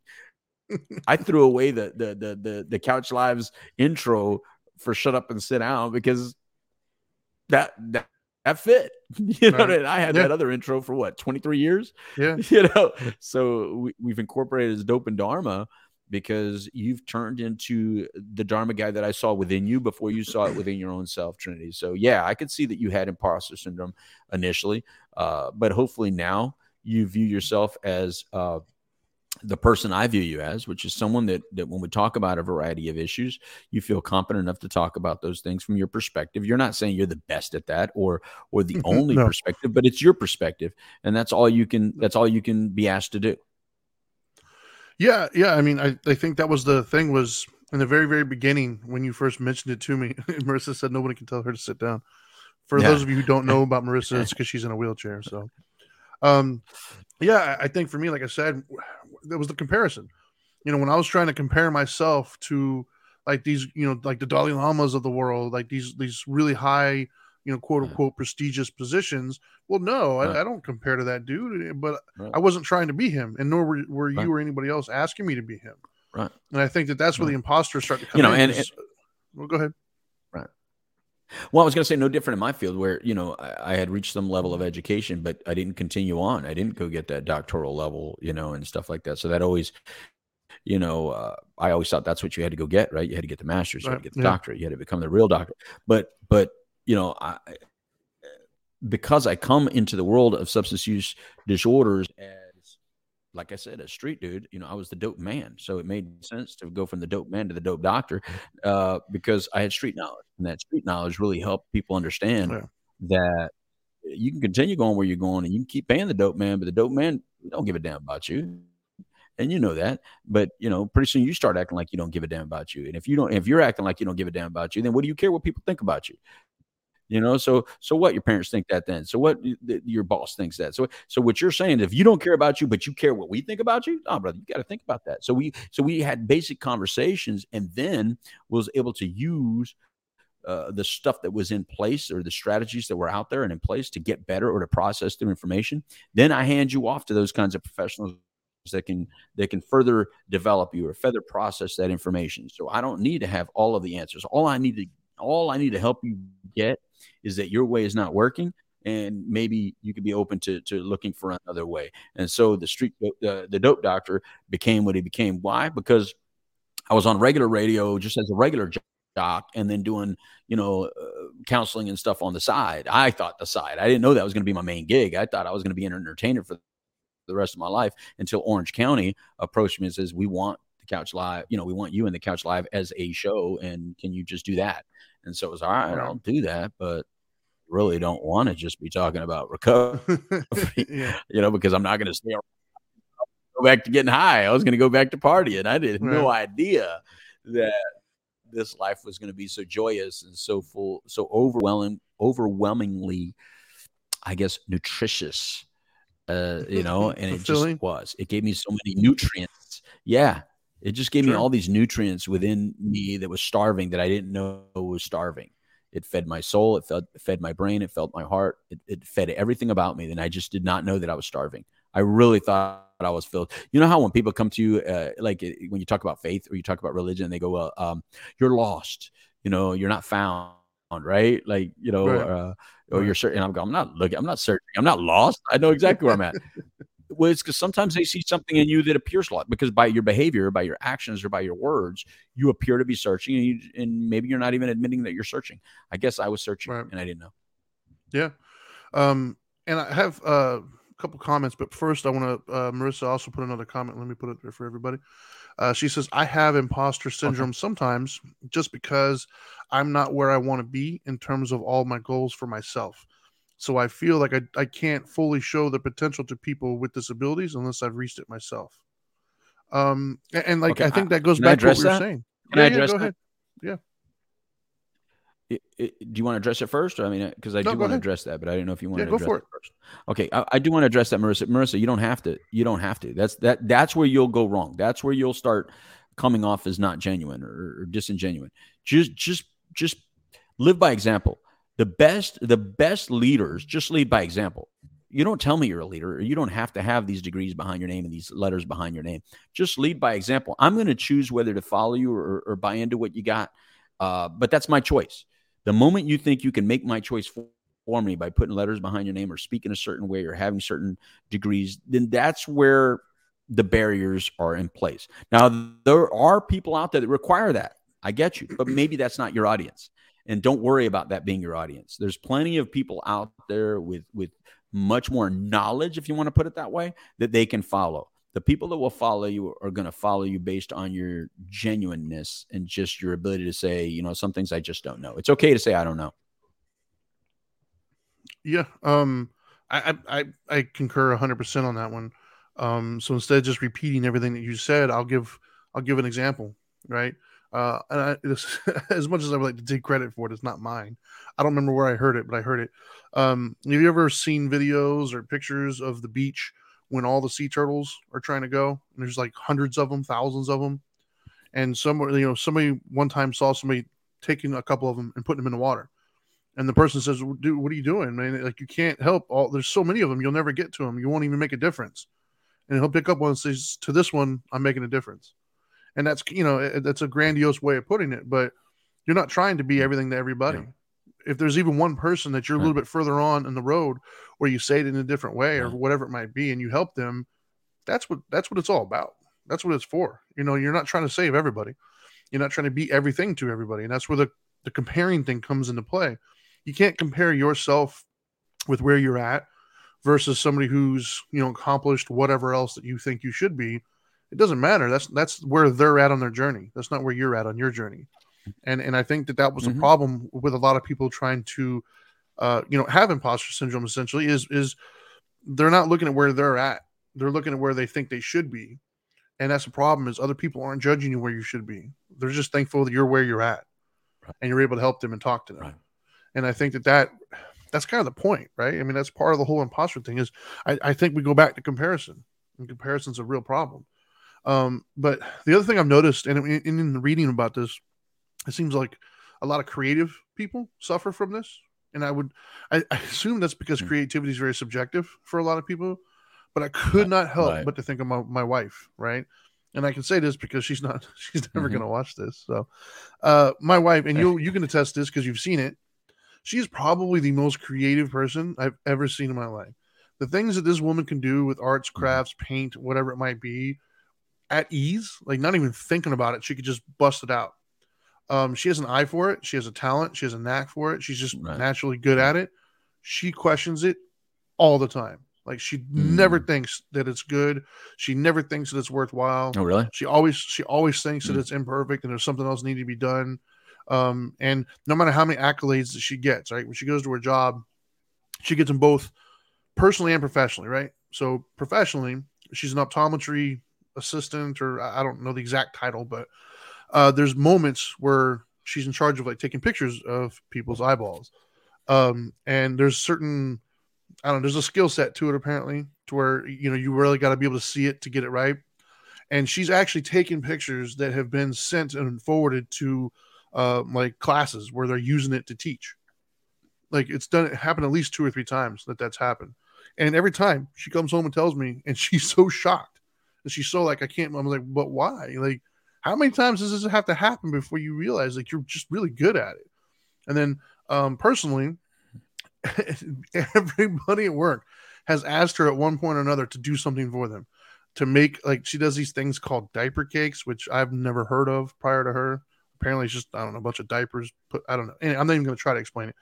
i threw away the the the the, the couch lives intro for shut up and sit down because that that, that fit <laughs> you know Right. and i had Yeah. that other intro for what 23 years Yeah. <laughs> you know so we, we've incorporated as dope and dharma because you've turned into the dharma guy that i saw within you before you saw it within your own self trinity so yeah i could see that you had imposter syndrome initially uh, but hopefully now you view yourself as uh, the person I view you as, which is someone that that when we talk about a variety of issues, you feel competent enough to talk about those things from your perspective. You're not saying you're the best at that or or the only No. perspective, but it's your perspective, and that's all you can that's all you can be asked to do. Yeah, yeah. I mean, I, I think that was the thing was in the very, very beginning when you first mentioned it to me, <laughs> Marissa said nobody can tell her to sit down. For Yeah. those of you who don't know about <laughs> Marissa, it's because she's in a wheelchair. So, um, yeah, I I think for me, like I said, there was the comparison. You know, when I was trying to compare myself to like these, you know, like the Dalai Lamas of the world, like these these really high, you know, quote unquote prestigious positions. Well, no, Right. I, I don't compare to that dude. Eh, but Right. I wasn't trying to be him, and nor were, were Right. you or anybody else asking me to be him. Right. And I think that that's where the imposters start to come You know, in. and- 'cause- well, go ahead. Well, I was going to say no different in my field where, you know, I, I had reached some level of education, but I didn't continue on. I didn't go get that doctoral level, you know, and stuff like that. So that always, you know, uh, I always thought that's what you had to go get, right? You had to get the master's, you had to get the yeah. doctorate, you had to become the real doctor. But, but, you know, I, because I come into the world of substance use disorders as, like I said, a street dude, you know, I was the dope man. So it made sense to go from the dope man to the dope doctor uh, because I had street knowledge, and that street knowledge really helped people understand Yeah. that you can continue going where you're going, and you can keep paying the dope man, but the dope man don't give a damn about you. and you know that. But you know, pretty soon you start acting like you don't give a damn about you. And if you don't, if you're acting like you don't give a damn about you, then what do you care what people think about you? You know, so so what your parents think that then? So what your boss thinks that? So so what you're saying if you don't care about you, but you care what we think about you, oh brother, you got to think about that. So we so we had basic conversations, and then was able to use uh, the stuff that was in place or the strategies that were out there and in place to get better or to process through information. Then I hand you off to those kinds of professionals that can that can further develop you or further process that information. So I don't need to have all of the answers. All I need to all I need to help you get is that your way is not working and maybe you could be open to, to looking for another way. And so the street, uh, the dope doctor became what he became. Why? Because I was on regular radio just as a regular doc and then doing, you know, uh, counseling and stuff on the side. I thought the side, I didn't know that was going to be my main gig. I thought I was going to be an entertainer for the rest of my life until Orange County approached me and says, we want couch live, you know, we want you in the couch live as a show. And can you just do that? And so it was all right, I'll do that, but really don't want to just be talking about <laughs> recovery, <laughs> yeah. you know, because I'm not going to stay Around. go back to getting high. I was going to go back to partying. I had right. no idea that this life was going to be so joyous and so full, so overwhelming, overwhelmingly, I guess, nutritious. Uh, you know, and it just was. It gave me so many nutrients. Yeah, it just gave sure. me all these nutrients within me that was starving that I didn't know was starving. It fed my soul. It fed, fed my brain. It fed my heart. It, it fed everything about me. And I just did not know that I was starving. I really thought I was filled. You know how when people come to you, uh, like uh, when you talk about faith or you talk about religion, they go, "Well, um, you're lost. You know, you're not found." Right? Like you know, right. uh, or right. you're certain. I'm going. I'm not looking. I'm not searching. I'm not lost. I know exactly where I'm at. <laughs> well, it's because sometimes they see something in you that appears lost because by your behavior, by your actions, or by your words, you appear to be searching, and, you, and maybe you're not even admitting that you're searching. I guess I was searching, right. and I didn't know. Yeah, um, and I have uh, a couple comments, but first I want to. Uh, Marissa also put another comment. Let me put it there for everybody. Uh, she says, "I have imposter syndrome okay. sometimes, just because I'm not where I want to be in terms of all my goals for myself." So I feel like I, I can't fully show the potential to people with disabilities unless I've reached it myself. Um, and, and like okay, I think that goes back to what we were saying. Can yeah, I address yeah, go that? ahead. Yeah. It, it, do you want to address it first? Or, I mean, because I no, do want ahead. to address that, but I don't know if you want yeah, to go for it. it first. Okay, I, I, do want to address that, Marissa. Marissa, you don't have to. You don't have to. That's that. That's where you'll go wrong. That's where you'll start coming off as not genuine or, or disingenuine. Just, just, just live by example the best the best leaders just lead by example. You don't tell me you're a leader. You don't have to have these degrees behind your name and these letters behind your name. Just lead by example. I'm going to choose whether to follow you or, or buy into what you got uh, but that's my choice. The moment you think you can make my choice for, for me by putting letters behind your name or speaking a certain way or having certain degrees then that's where the barriers are in place. Now there are people out there that require that. I get you but maybe that's not your audience and don't worry about that being your audience. There's plenty of people out there with with much more knowledge if you want to put it that way that they can follow. The people that will follow you are going to follow you based on your genuineness and just your ability to say you know some things i just don't know. It's okay to say i don't know. Yeah um i i i concur 100% on that one. Um so instead of just repeating everything that you said i'll give i'll give an example right uh, and I, <laughs> as much as I would like to take credit for it, it's not mine. I don't remember where I heard it, but I heard it. Um, have you ever seen videos or pictures of the beach when all the sea turtles are trying to go? And there's like hundreds of them, thousands of them. And somewhere, you know, somebody one time saw somebody taking a couple of them and putting them in the water. And the person says, "Dude, what are you doing, man? Like you can't help all. There's so many of them, you'll never get to them. You won't even make a difference." And he'll pick up one and says, "To this one, I'm making a difference." And that's you know that's a grandiose way of putting it but you're not trying to be everything to everybody. Yeah. if there's even one person that you're a little bit further on in the road where you say it in a different way or whatever it might be and you help them that's what that's what it's all about. That's what it's for. You know you're not trying to save everybody. You're not trying to be everything to everybody and that's where the the comparing thing comes into play. You can't compare yourself with where you're at versus somebody who's you know accomplished whatever else that you think you should be it doesn't matter. That's that's where they're at on their journey. That's not where you're at on your journey. And and I think that that was mm-hmm. a problem with a lot of people trying to, uh, you know, have imposter syndrome. Essentially, is is they're not looking at where they're at. They're looking at where they think they should be, and that's the problem is other people aren't judging you where you should be. They're just thankful that you're where you're at, Right. and you're able to help them and talk to them. Right. And I think that that that's kind of the point, right? I mean, that's part of the whole imposter thing. Is I, I think we go back to comparison, and comparison's a real problem. Um, but the other thing I've noticed, and in, in reading about this, it seems like a lot of creative people suffer from this. And I would, I, I assume that's because Hmm. creativity is very subjective for a lot of people. But I could not help right. but to think of my, my wife, right? And I can say this because she's not, <laughs> she's never Mhm. going to watch this. So, uh, my wife, and you you can attest this because you've seen it. She is probably the most creative person I've ever seen in my life. The things that this woman can do with arts, Mm-hmm. crafts, paint, whatever it might be, at ease, like not even thinking about it, she could just bust it out. Um, she has an eye for it. She has a talent. She has a knack for it. She's just Right. naturally good at it. She questions it all the time. Like she Mm. never thinks that it's good. She never thinks that it's worthwhile. Oh, really? She always she always thinks that Mm. it's imperfect and there's something else needed to be done. Um, and no matter how many accolades that she gets, right, when she goes to her job, she gets them both personally and professionally, right? So professionally, she's an optometry assistant, or I don't know the exact title, but uh, there's moments where she's in charge of like taking pictures of people's eyeballs. Um, and there's certain, I don't know, there's a skill set to it apparently, to where you know you really got to be able to see it to get it right. And she's actually taken pictures that have been sent and forwarded to uh, like classes where they're using it to teach. Like it's done, it happened at least two or three times that that's happened. And every time she comes home and tells me, and <laughs> she's so shocked, and she's so like, I can't. I'm like, but why? Like, how many times does this have to happen before you realize like you're just really good at it? And then um, personally, <laughs> everybody at work has asked her at one point or another to do something for them, to make like she does these things called diaper cakes, which I've never heard of prior to her. Apparently, it's just I don't know a bunch of diapers. Put I don't know. Anyway, I'm not even going to try to explain it.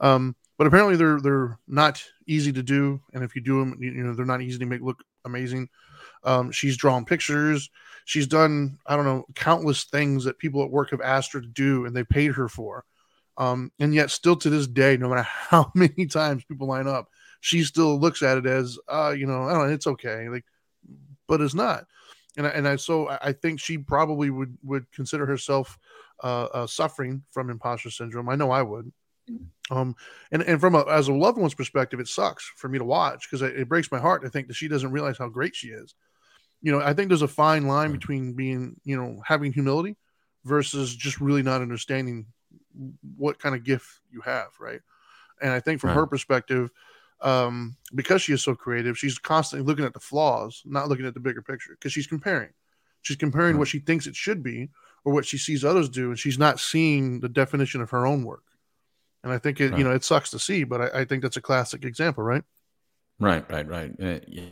Um, but apparently they're they're not easy to do, and if you do them, you, you know they're not easy to make look amazing. Um, she's drawn pictures. She's done I don't know countless things that people at work have asked her to do, and they paid her for. Um, and yet, still to this day, no matter <laughs> how many times people line up, she still looks at it as, uh, you know, I don't know, it's okay, like, but it's not. And I, and I so I think she probably would would consider herself uh, uh, suffering from imposter syndrome. I know I would. Um, and and from a, as a loved one's perspective, it sucks for me to watch because it, it breaks my heart to think that she doesn't realize how great she is. You know, I think there's a fine line between being, you know, having humility versus just really not understanding what kind of gift you have, right? And I think from Right. her perspective, um, because she is so creative, she's constantly looking at the flaws, not looking at the bigger picture, because she's comparing. She's comparing Right. what she thinks it should be or what she sees others do, and she's not seeing the definition of her own work. And I think it, Right. you know, it sucks to see, but I, I think that's a classic example, right? Right, right, right. Uh, yeah,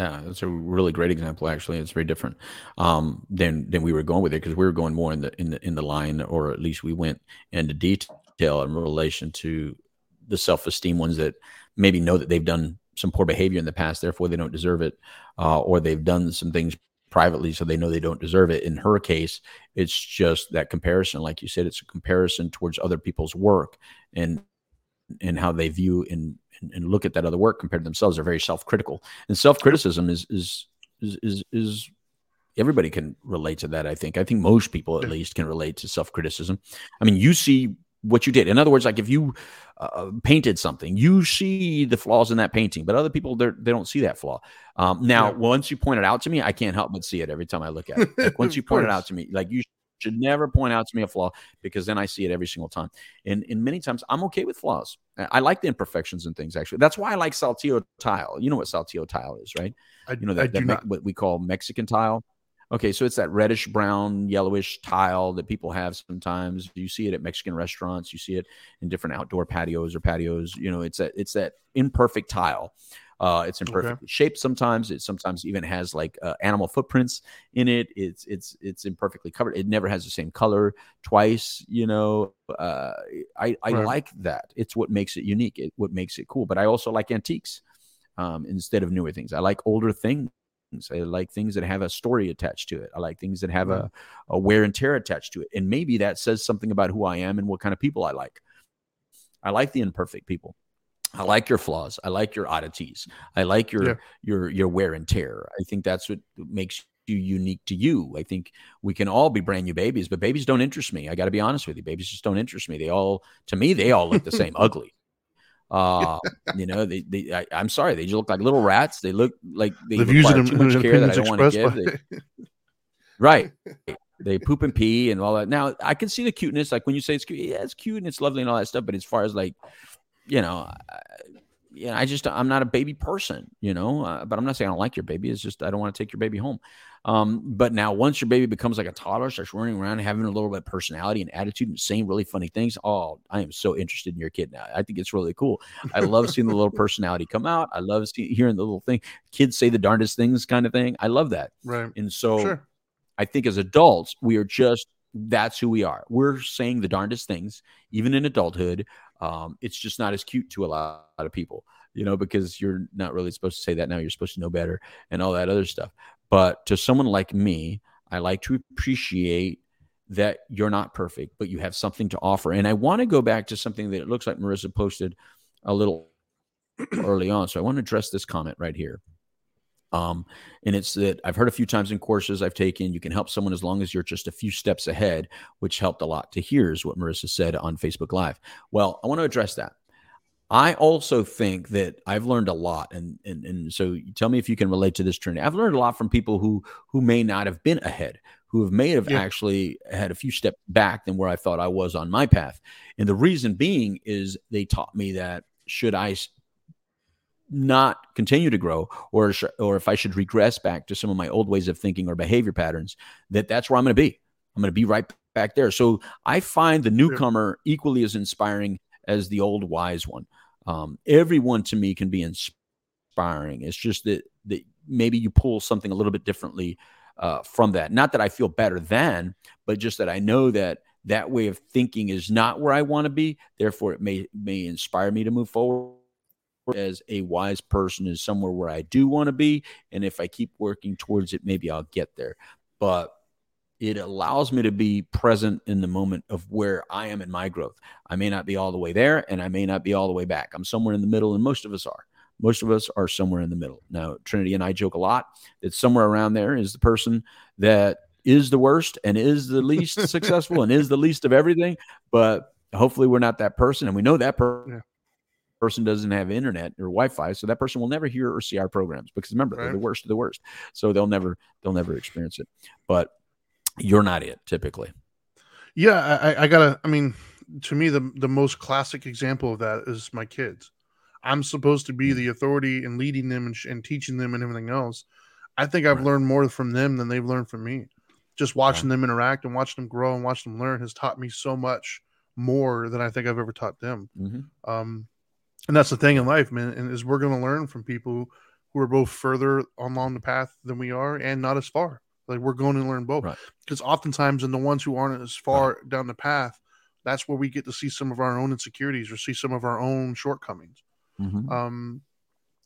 yeah, that's a really great example. Actually, it's very different um, than than we were going with it because we were going more in the in the in the line, or at least we went into detail in relation to the self esteem ones that maybe know that they've done some poor behavior in the past, therefore they don't deserve it, uh, or they've done some things privately so they know they don't deserve it. In her case, it's just that comparison, like you said, it's a comparison towards other people's work and and how they view and and, look at that other work compared to themselves are very self-critical. And self-criticism is is is is, is everybody can relate to that i think. I think most people at least can relate to self-criticism. I mean you see what you did. In other words like if you uh, painted something you see the flaws in that painting but other people they don't see that flaw. Um, now Yeah. once you point it out to me i can't help but see it every time i look at it. Like once <laughs> you point it out to me like you should never point out to me a flaw because then i see it every single time. And and many times i'm okay with flaws. I- like the imperfections and things actually. That's why i like saltillo tile. You know what saltillo tile is right? I, you know that, that me- what we call mexican tile? Okay so it's that reddish brown yellowish tile that people have sometimes. You see it at mexican restaurants. You see it in different outdoor patios or patios. You know it's that it's that imperfect tile uh, it's imperfectly shaped sometimes it sometimes even has like uh, animal footprints in it it's it's it's imperfectly covered it never has the same color twice you know uh, i i Right. like that it's what makes it unique it what makes it cool but i also like antiques um, instead of newer things i like older things I like things that have a story attached to it. I like things that have Right. a, a wear and tear attached to it. And maybe that says something about who I am and what kind of people I like. I like the imperfect people. I like your flaws. I like your oddities. I like your Yeah. your your wear and tear. I think that's what makes you unique to you. I think we can all be brand new babies, but babies don't interest me. I got to be honest with you. Babies just don't interest me. They all, to me, they all look the same, <laughs> ugly. Uh, you know, they, they I, am sorry, they just look like little rats. They look like they They've require too them- much care that I don't want to give. They- <laughs> right. <laughs> They poop and pee and all that. Now I can see the cuteness. Like when you say it's cute, yeah, it's cute and it's lovely and all that stuff. But as far as like, you know, I, yeah, I just I'm not a baby person, you know. Uh, but I'm not saying I don't like your baby. It's just I don't want to take your baby home. Um, but now once your baby becomes like a toddler, starts running around, having a little bit of personality and attitude, and saying really funny things, oh, I am so interested in your kid now. I think it's really cool. I love seeing the little personality come out. I love see, hearing the little thing. Kids say the darndest things, kind of thing. I love that. right. And so Sure. I think as adults, we are just that's who we are. We're saying the darndest things, even in adulthood. Um, it's just not as cute to a lot, lot of people, you know, because you're not really supposed to say that now. You're supposed to know better and all that other stuff. But to someone like me, I like to appreciate that you're not perfect, but you have something to offer. And I want to go back to something that it looks like Marissa posted a little <clears throat> early on. So I want to address this comment right here. Um, and it's that I've heard a few times in courses I've taken, you can help someone as long as you're just a few steps ahead, which helped a lot to hear, is what Marissa said on Facebook Live. Well, I want to address that. I also think that I've learned a lot, and and and so tell me if you can relate to this Trinity. I've learned a lot from people who who may not have been ahead, who have may have Yeah. actually had a few steps back than where I thought I was on my path. And the reason being is they taught me that should I not continue to grow or sh- or if I should regress back to some of my old ways of thinking or behavior patterns that that's where I'm going to be. I'm going to be right back there. So I find the newcomer equally as inspiring as the old wise one. Um, everyone to me can be inspiring. It's just that that maybe you pull something a little bit differently uh, from that. Not that I feel better than, but just that I know that that way of thinking is not where I want to be. Therefore, it may may inspire me to move forward as a wise person is somewhere where I do want to be. And if I keep working towards it, maybe I'll get there. But it allows me to be present in the moment of where I am in my growth. I may not be all the way there and I may not be all the way back. I'm somewhere in the middle, and most of us are. Most of us are somewhere in the middle. Now, Trinity and I joke a lot that somewhere around there is the person that is the worst and is the least <laughs> successful and is the least of everything. But hopefully, we're not that person. And we know that per- Yeah. Person doesn't have internet or Wi-Fi, so that person will never hear or see our programs because remember they're the worst of the worst. So they'll never they'll never experience it. But you're not it typically. Yeah, I, I- gotta. I mean, to me, the the most classic example of that is my kids. I'm supposed to be the authority and leading them and, and teaching them and everything else. I think I've Right. learned more from them than they've learned from me. Just watching Right. them interact and watching them grow and watching them learn has taught me so much more than I think I've ever taught them. Mm-hmm. Um, and that's the thing in life, man. And is we're going to learn from people who are both further along the path than we are and not as far. Like we're going to learn both Right. because oftentimes in the ones who aren't as far down the path, that's where we get to see some of our own insecurities or see some of our own shortcomings. Mm-hmm. Um,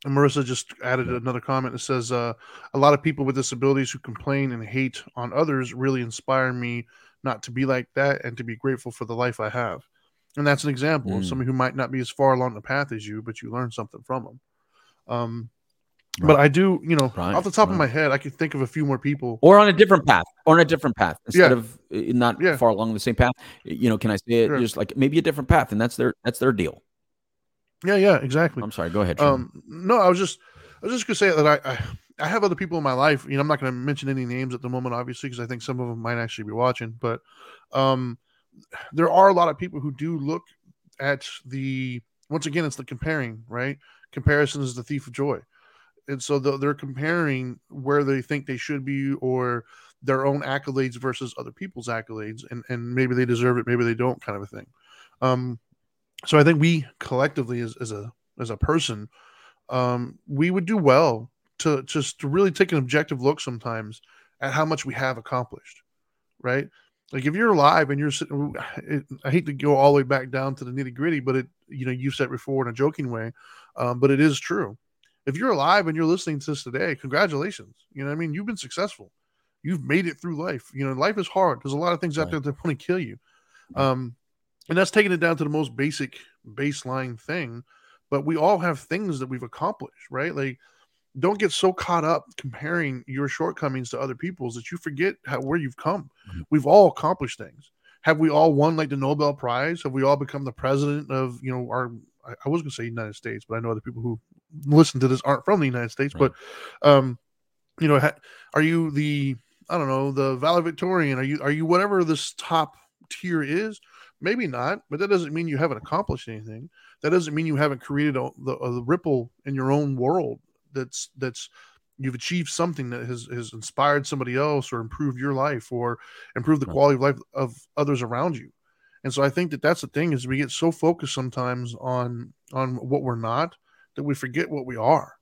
and Marissa just added Yeah. another comment that says, uh, "A lot of people with disabilities who complain and hate on others really inspire me not to be like that and to be grateful for the life I have." And that's an example of Mm. somebody who might not be as far along the path as you, but you learn something from them. Um, Right. But I do, you know, Right, off the top right. of my head, I can think of a few more people. or on a different path, or on a different path instead Yeah. of uh, not Yeah. far along the same path. You know, can I say it Sure. just like maybe a different path, and that's their that's their deal. Yeah, yeah, exactly. I'm sorry. Go ahead. Um, no, I was just, I was just gonna say that I, I, I have other people in my life. You know, I'm not gonna mention any names at the moment, obviously, because I think some of them might actually be watching. But, um, there are a lot of people who do look at the. Once again, it's the comparing, right? Comparison is the thief of joy, and so the, they're comparing where they think they should be or their own accolades versus other people's accolades, and and maybe they deserve it, maybe they don't, kind of a thing. Um, so I think we collectively, as, as a as a person, um, we would do well to just to really take an objective look sometimes at how much we have accomplished, right? Like if you're alive and you're sitting, it, I hate to go all the way back down to the nitty gritty, but it, you know, you've said before in a joking way, um, but it is true. If you're alive and you're listening to this today, congratulations. You know, I mean, you've been successful. You've made it through life. You know, life is hard. There's a lot of things out Right. there that want to kill you. Um, and that's taking it down to the most basic baseline thing but we all have things that we've accomplished right like don't get so caught up comparing your shortcomings to other people's that you forget how, where you've come. Mhm. We've all accomplished things. Have we all won like the Nobel Prize? Have we all become the president of you know our? I, I was going to say United States, but I know other people who listen to this aren't from the United States. Right. But um, you know, ha- are you the I don't know the valedictorian? Are you are you whatever this top tier is? Maybe not, but that doesn't mean you haven't accomplished anything. That doesn't mean you haven't created a, the, a ripple in your own world. That's that's you've achieved something that has has inspired somebody else or improved your life or improved the quality of life of others around you. And so I think that that's the thing is we get so focused sometimes on on what we're not that we forget what we are.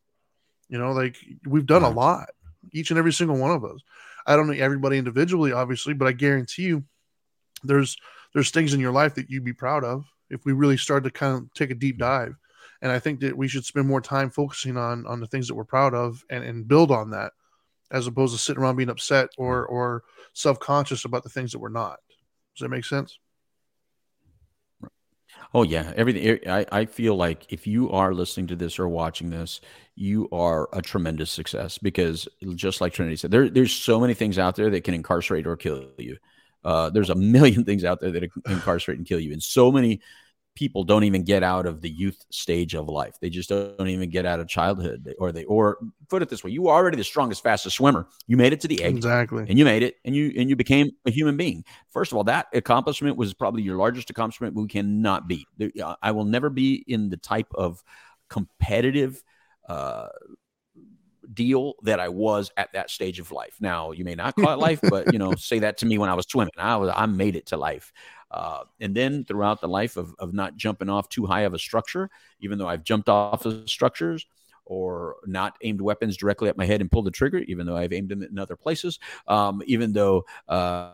You know, like we've done a lot, each and every single one of us. I don't know everybody individually, obviously, but I guarantee you there's there's things in your life that you'd be proud of if we really started to kind of take a deep dive. And I think that we should spend more time focusing on on the things that we're proud of and, and build on that as opposed to sitting around being upset or or self-conscious about the things that we're not. Does that make sense? Oh yeah, everything. I, I feel like if you are listening to this or watching this, you are a tremendous success because just like Trinity said, there, there's so many things out there that can incarcerate or kill you. Uh, there's a million things out there that can <sighs> incarcerate and kill you, and so many people don't even get out of the youth stage of life. They just don't even get out of childhood, or they, or put it this way: you were already the strongest, fastest swimmer. You made it to the egg Exactly. and you made it and you and you became a human being. First of all that accomplishment was probably your largest accomplishment we cannot beat. Uh, i will never be in the type of competitive uh deal that i was at that stage of life. Now you may not call it life but you know say that to me when i was swimming. I was i made it to life uh, and then throughout the life of, of not jumping off too high of a structure even though i've jumped off of structures or not aimed weapons directly at my head and pulled the trigger, even though I've aimed them in other places. Um, even though uh,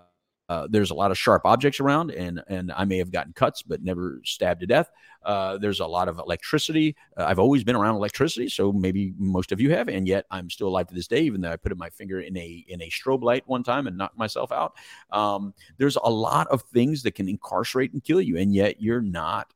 uh, there's a lot of sharp objects around, and and I may have gotten cuts, but never stabbed to death. Uh, there's a lot of electricity. Uh, I've always been around electricity, so maybe most of you have, and yet I'm still alive to this day, even though I put my finger in a in a strobe light one time and knocked myself out. Um, there's a lot of things that can incarcerate and kill you, and yet you're not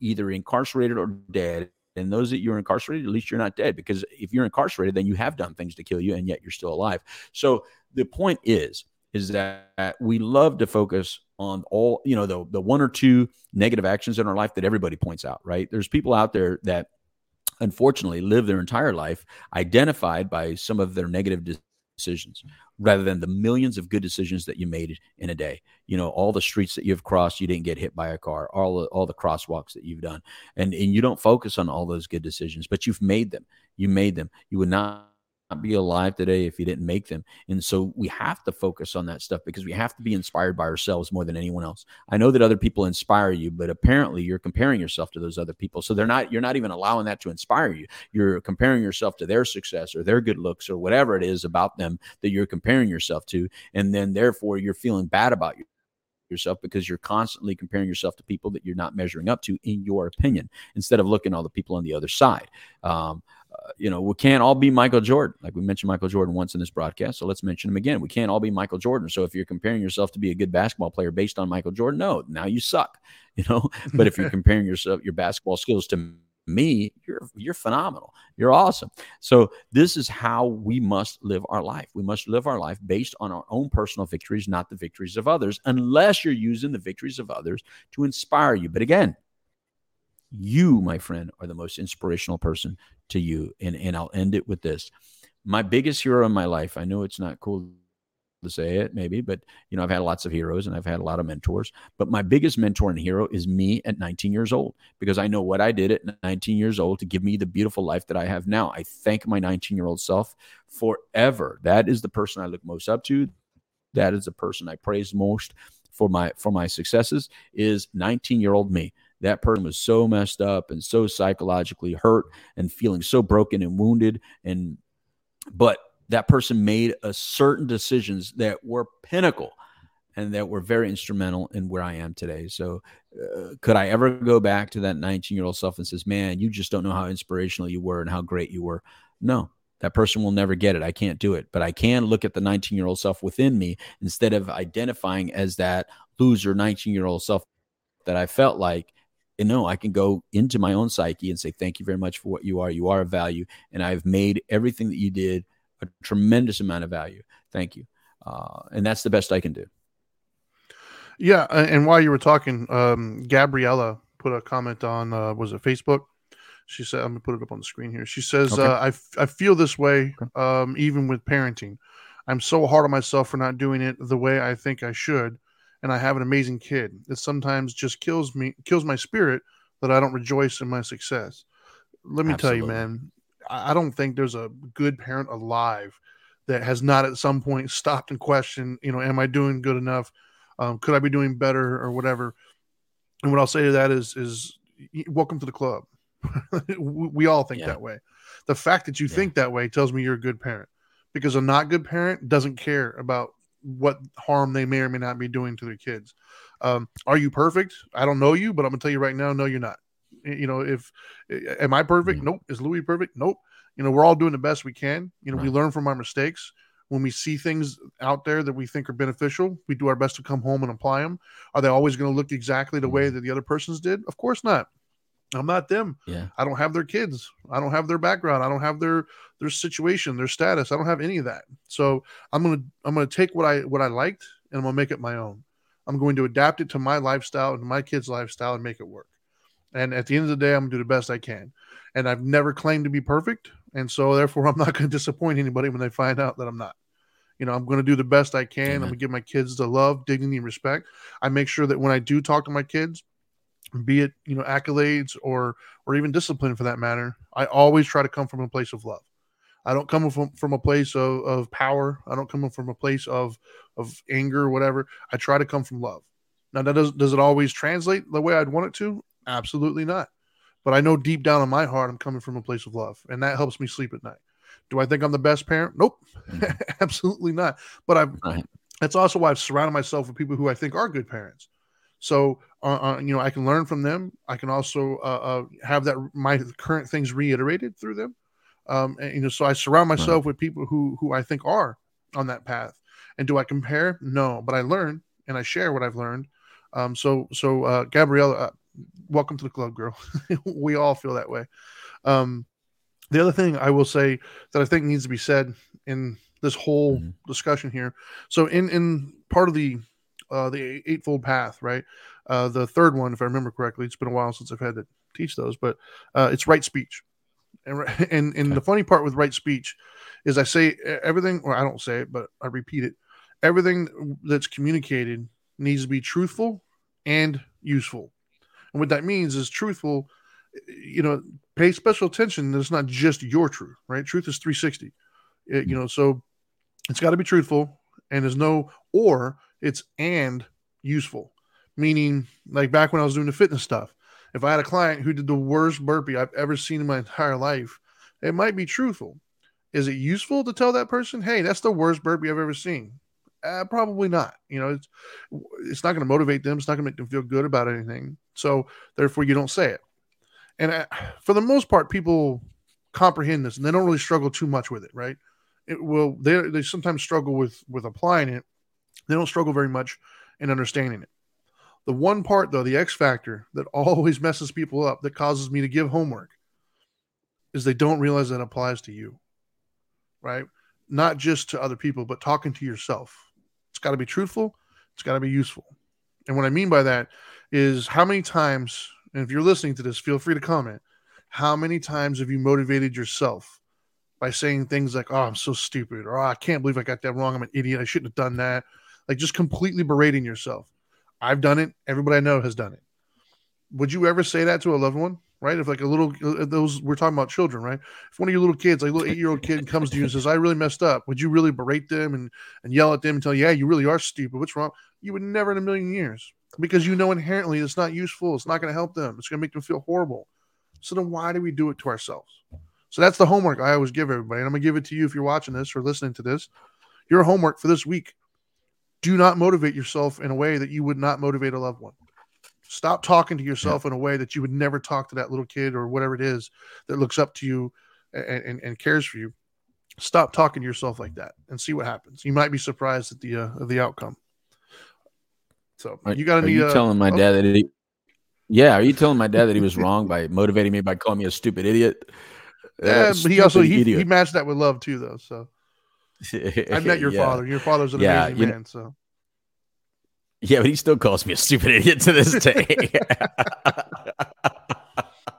either incarcerated or dead and those that you're incarcerated, at least you're not dead. Because if you're incarcerated, then you have done things to kill you, and yet you're still alive. So the point is, is that we love to focus on all, you know, the the one or two negative actions in our life that everybody points out. Right? There's people out there that unfortunately live their entire life identified by some of their negative decisions rather than the millions of good decisions that you made in a day you know all the streets that you've crossed you didn't get hit by a car all the, all the crosswalks that you've done and and you don't focus on all those good decisions but you've made them you made them you would not be alive today if you didn't make them. And so we have to focus on that stuff because we have to be inspired by ourselves more than anyone else. I know that other people inspire you but apparently you're comparing yourself to those other people. So they're not you're not even allowing that to inspire you. You're comparing yourself to their success or their good looks or whatever it is about them that you're comparing yourself to. And then therefore you're feeling bad about you yourself because you're constantly comparing yourself to people that you're not measuring up to in your opinion instead of looking at all the people on the other side. Um, you know we can't all be michael jordan. Like we mentioned michael jordan once in this broadcast so let's mention him again. We can't all be michael jordan. So if you're comparing yourself to be a good basketball player based on michael jordan no now you suck <laughs> you know? But if you're <laughs> comparing yourself your basketball skills to me you're you're phenomenal. You're awesome. So this is how we must live our life. We must live our life based on our own personal victories not the victories of others unless you're using the victories of others to inspire you. But again you my friend are the most inspirational person to you and and I'll end it with this. My biggest hero in my life i know it's not cool to say it maybe but you know i've had lots of heroes and i've had a lot of mentors but my biggest mentor and hero is me at 19 years old because i know what i did at 19 years old to give me the beautiful life that i have now. I thank my 19 year old self forever. That is the person i look most up to. That is the person i praise most for my for my successes is 19 year old me that person was so messed up and so psychologically hurt and feeling so broken and wounded and but that person made a certain decisions that were pinnacle and that were very instrumental in where I am today. So, uh, could I ever go back to that 19 year old self and says, "Man, you just don't know how inspirational you were and how great you were"? No, that person will never get it. I can't do it, but I can look at the 19 year old self within me instead of identifying as that loser 19 year old self that I felt like know I can go into my own psyche and say, Thank you very much for what you are. You are of value. And I've made everything that you did a tremendous amount of value. Thank you. Uh, and that's the best I can do. Yeah. And while you were talking, um, Gabriella put a comment on, uh, was it Facebook? She said, I'm going to put it up on the screen here. She says, Okay. uh, I, f- I feel this way um, even with parenting. I'm so hard on myself for not doing it the way I think I should. And I have an amazing kid. It sometimes just kills me, kills my spirit that I don't rejoice in my success. Let me tell you, man, I don't think there's a good parent alive that has not at some point stopped and questioned, you know, am I doing good enough? Um, could I be doing better or whatever? And what I'll say to that is, is welcome to the club. <laughs> we we all think Yeah. that way. The fact that you Yeah. think that way tells me you're a good parent because a not good parent doesn't care about what harm they may or may not be doing to their kids. Um, are you perfect? I don't know you, but I'm gonna tell you right now, no, you're not. You know, if am I perfect? Mhm. Nope. Is Louis perfect? Nope. You know, we're all doing the best we can. You know, we learn from our mistakes. When we see things out there that we think are beneficial, we do our best to come home and apply them. Are they always going to look exactly the way Mm-hmm. that the other persons did? Of course not. I'm not them. Yeah. I don't have their kids. I don't have their background. I don't have their their situation, their status. I don't have any of that. So I'm gonna I'm gonna take what I what I liked and I'm gonna make it my own. I'm going to adapt it to my lifestyle and my kids' lifestyle and make it work. And at the end of the day, I'm gonna do the best I can. And I've never claimed to be perfect, and so therefore <laughs> I'm not going to disappoint anybody when they find out that I'm not. You know, I'm going to do the best I can. I'm going to give my kids the love, dignity, and respect. I make sure that when I do talk to my kids, be it you know accolades or or even discipline for that matter, I always try to come from a place of love. I don't come from from a place of, of power. I don't come from a place of of anger or whatever. I try to come from love. Now, that does does it always translate the way I'd want it to? Absolutely not. But I know deep down in my heart, I'm coming from a place of love, and that helps me sleep at night. Do I think I'm the best parent? Nope, Mhm. <laughs> absolutely not. But I've that's also why I've surrounded myself with people who I think are good parents. So, uh, you know, I can learn from them. I can also uh, uh, have that my current things reiterated through them. Um, and, you know, so I surround myself with people who who I think are on that path. And do I compare? No, but I learn and I share what I've learned. Um, so, so uh, Gabriella, uh, welcome to the club, girl. <laughs> we all feel that way. Um, the other thing I will say that I think needs to be said in this whole Mhm. discussion here. So, in in part of the uh, the eightfold path, right? Uh, the third one, if I remember correctly, it's been a while since I've had to teach those, but uh, it's right speech. And <laughs> and and Okay. the funny part with right speech is I say everything, or I don't say it, but I repeat it. Everything that's communicated needs to be truthful and useful. And what that means is truthful. You know, pay special attention. That it's not just your truth, right? Truth is 360. It- you know, so it's got to be truthful, and there's no or. It's and useful, meaning like back when I was doing the fitness stuff. If I had a client who did the worst burpee I've ever seen in my entire life, it might be truthful. Is it useful to tell that person, "Hey, that's the worst burpee I've ever seen"? Uh, probably not. You know, it's it's not going to motivate them. It's not going to make them feel good about anything. So therefore, you don't say it. And uh, for the most part, people comprehend this and they don't really struggle too much with it, right? It will. They they sometimes struggle with with applying it. They don't struggle very much in understanding it. The one part, though, the X factor that <laughs> always messes people up, that causes me to give homework, is they don't realize that applies to you, right? Not just to other people, but talking to yourself. It's got to be truthful. It's got to be useful. And what I mean by that is how many times, and if you're listening to this, feel free to comment. How many times have you motivated yourself by saying things like, oh, I'm so stupid, or oh, I can't believe I got that wrong. I'm an idiot. I shouldn't have done that. Like just completely berating yourself. I've done it. Everybody I know has done it. Would you ever say that to a loved one? Right? If like a little uh, those we're talking about children, right? If one of your little kids, like a little eight year old kid, comes to you and says, "I really messed up," would you really berate them and and yell at them and tell, "Yeah, you really are stupid. What's wrong?" You would never in a million years because you know inherently it's not useful. It's not going to help them. It's going to make them feel horrible. So then why do we do it to ourselves? So that's the homework I always give everybody, and I'm going to give it to you if you're watching this or listening to this. Your homework for this week: do not motivate yourself in a way that you would not motivate a loved one. Stop talking to yourself in a way that you would never talk to that little kid or whatever it is that looks up to you and, and, and cares for you. Stop talking to yourself like that and see what happens. You might be surprised at the uh, the outcome. So Are, you got are any? you uh, telling my oh, dad that he Yeah, are you telling my dad that he was wrong by motivating me by calling me a stupid idiot? <laughs> Yeah, Uh, but he also he, he matched that with love too, though. So <laughs> I met your Yeah. father. Your father's an Yeah, amazing you know- man. So Yeah, but he still calls me a stupid idiot to this day. <laughs>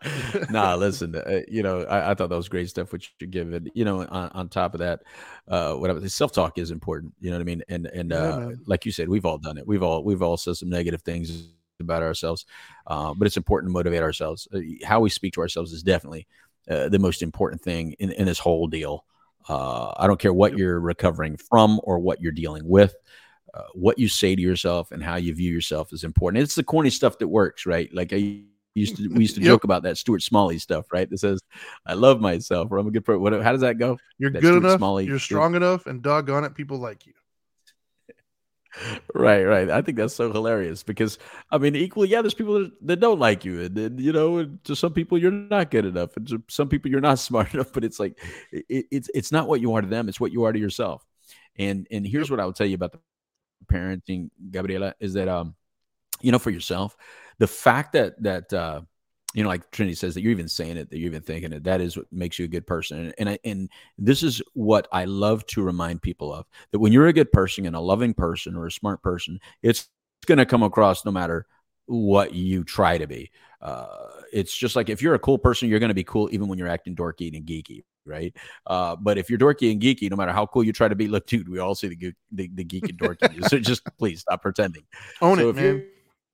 <laughs> nah, listen, uh, you know, I, I thought that was great stuff, which you're giving. You know, on, on top of that, uh, whatever self talk is important. You know what I mean? And and uh, man. like you said, we've all done it. We've all we've all said some negative things about ourselves, uh, but it's important to motivate ourselves. Uh, how we speak to ourselves is definitely uh, the most important thing in, in this whole deal. Uh, I don't care what you're recovering from or what you're dealing with. Uh, what you say to yourself and how you view yourself is important. It's the corny stuff that works, right? Like I used to, we used to <laughs> Yep. joke about that Stuart Smalley stuff, right? That says, "I love myself," or "I'm a good person." What, how does that go? you're That good Stuart enough. Smalley- you're strong enough, and doggone it, people like you. Right, right. I think that's so hilarious because I mean, equally, yeah, there's people that, that don't like you, and, and you know, and to some people you're not good enough, and to some people you're not <laughs> smart enough. But it's like it, it's it's not what you are to them; it's what you are to yourself. And and here's what I would tell you about the parenting, Gabriela, is that um, you know, for yourself, the fact that that uh, you know, like Trinity says that you're even saying it, that you're even thinking it, that is what makes you a good person. And and I, and this is what I love to remind people of that when you're a good person and a loving person or a smart person, it's going to come across no matter what you try to be. Uh, it's just like if you're a cool person, you're going to be cool even when you're acting dorky and geeky, right? Uh, but if you're dorky and geeky, no matter how cool you try to be, look, dude, we all see the the, the geek and dorky. so just please stop pretending. Own so it, man.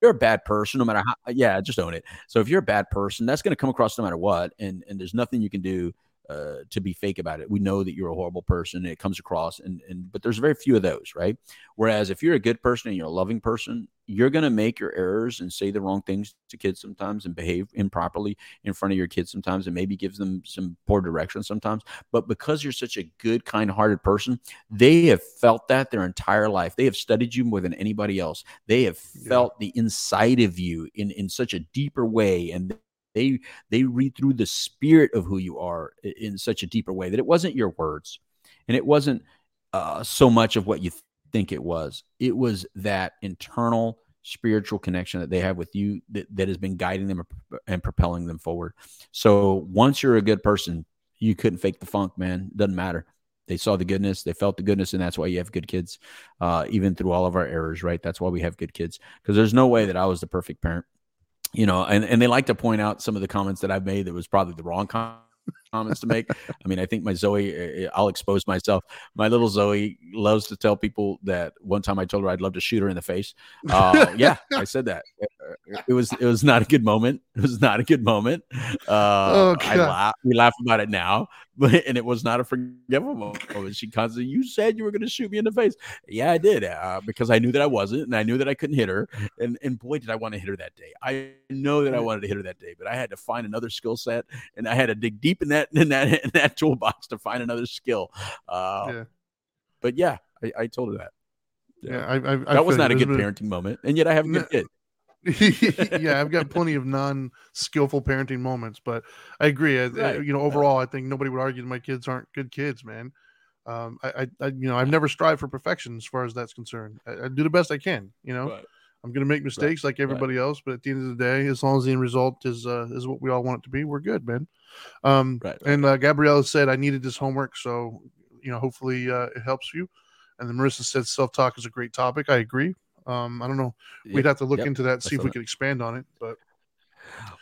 You're, a bad person, no matter how. Yeah, just own it. So if you're a bad person, that's going to come across no matter what, and and there's nothing you can do uh, to be fake about it. We know that you're a horrible person, and it comes across, and and but there's very few of those, right? Whereas if you're a good person and you're a loving person, you're going to make your errors and say the wrong things to kids sometimes, and behave improperly in front of your kids sometimes, and maybe gives them some poor direction sometimes. But because you're such a good, kind-hearted person, they have felt that their entire life. They have studied you more than anybody else. They have Yeah. felt the inside of you in in such a deeper way, and they they read through the spirit of who you are in such a deeper way that it wasn't your words, and it wasn't uh, so much of what you th- think it was. It was that internal spiritual connection that they have with you that, that has been guiding them and propelling them forward. So once you're a good person, you couldn't fake the funk, man. Doesn't matter. They saw the goodness, they felt the goodness, and that's why you have good kids, uh, even through all of our errors, right? That's why we have good kids. Because there's no way that I was the perfect parent, you know. And and they like to point out some of the comments that I've made that was probably the wrong com- comments to make. I mean, I think my Zoe, uh, I'll expose myself. My little Zoe loves to tell people that one time I told her I'd love to shoot her in the face. Uh, <laughs> yeah, I said that. It was it was not a good moment. It was not a good moment. Uh, Oh, I laugh. We laugh about it now, <laughs> but and it was not a forgivable moment. She constantly, you said you were going to shoot me in the face. Yeah, I did uh, because I knew that I wasn't, and I knew that I couldn't hit her. And and boy, did I want to hit her that day. I know that I wanted to hit her that day, but I had to find another skill set, and I had to dig deep in that in that in that toolbox to find another skill. Uh, Yeah. But yeah, I, I told her that. Yeah, I, I, I That was not a good parenting moment, and yet I have a good kid. <laughs> yeah, I've got plenty of non-skillful parenting moments, but I agree. I, Right. you know, overall, I think nobody would argue that my kids aren't good kids, man. Um, I, I, you know, I've never strived for perfection as far as that's concerned. I, I do the best I can. You know, Right. I'm going to make mistakes like everybody else, but at the end of the day, as long as the end result is uh, is what we all want it to be, we're good, man. Um, Right, right. And uh, Gabriella said I needed this homework, so you know, hopefully uh, it helps you. And then Marissa said self talk is a great topic. I agree. Um, I don't know. We'd have to look yep. into that, and see if we could expand on it. But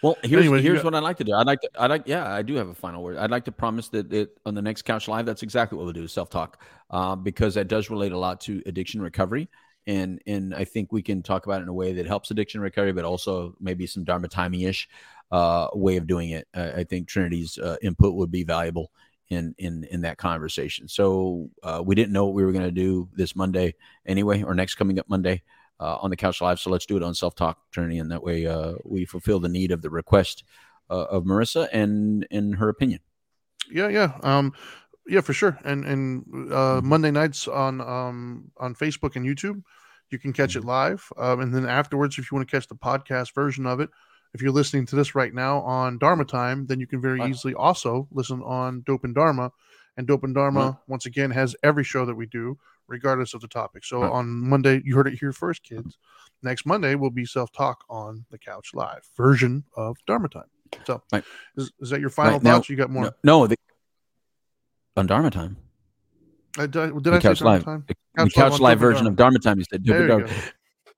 Well, here's Anyway, you here's got- what I'd like to do. I'd like to I'd like yeah, I do have a final word. I'd like to promise that, that on the next couch live, that's exactly what we'll do, self talk, uh, because that does relate a lot to addiction recovery, and and I think we can talk about it in a way that helps addiction recovery, but also maybe some Dharma timey ish uh, way of doing it. I, I think Trinity's uh, input would be valuable in in in that conversation. So uh, we didn't know what we were going to do this Monday anyway, or next coming up Monday uh, on the couch live. So let's do it on self talk Trinity, and that way uh, we fulfill the need of the request uh, of Marissa and in her opinion. yeah, yeah, um, yeah, for sure. And and uh, Mhm. Monday nights on um on Facebook and YouTube, you can catch it live. Um, and then afterwards, if you want to catch the podcast version of it, if you're listening to this right now on Dharma Time, then you can very easily also listen on Dope and Dharma. And Dope and Dharma, once again, has every show that we do, regardless of the topic. So on Monday, you heard it here first, kids. Next Monday will be self talk on the couch live version of Dharma time. So Right. is, is that your final Right, now- thoughts? you got more? No, no the, on Dharma time. Uh, did I, did the I couch Dharma live. time? The, Couch the couch live and version of Dharma. Dharma time. You said Dope you and go.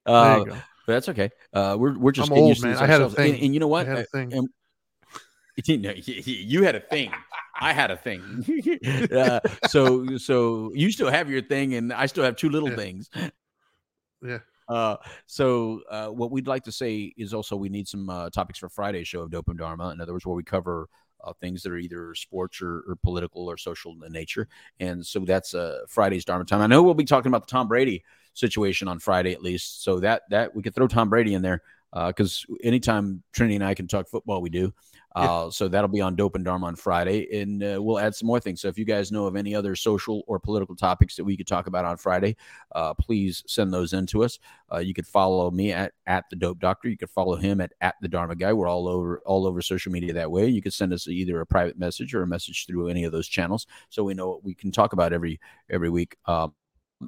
Dharma. Uh. But that's okay. Uh, we're we're just I'm old, man. I had a ourselves. thing. And, and you know I what? had a I- thing. and- <laughs> you, know, <laughs> you- had a thing. I had a thing. <laughs> uh, so so you still have your thing, and I still have two little Yeah. things. Yeah. Uh, so uh, what we'd like to say is also we need some uh, topics for Friday's show of Dope and Dharma. In other words, where we cover uh, things that are either sports or, or political or social in nature. And so that's uh, Friday's Dharma time. I know we'll be talking about the Tom Brady situation on Friday at least. So that that we could throw Tom Brady in there because anytime Trinity and I can talk football, we do. Uh, So that'll be on Dope and Dharma on Friday, and uh, we'll add some more things. So if you guys know of any other social or political topics that we could talk about on Friday, uh, please send those in to us. Uh, you could follow me at at the Dope Doctor. You could follow him at at the Dharma Guy. We're all over all over social media that way. You could send us either a private message or a message through any of those channels, so we know what we can talk about every every week. Um,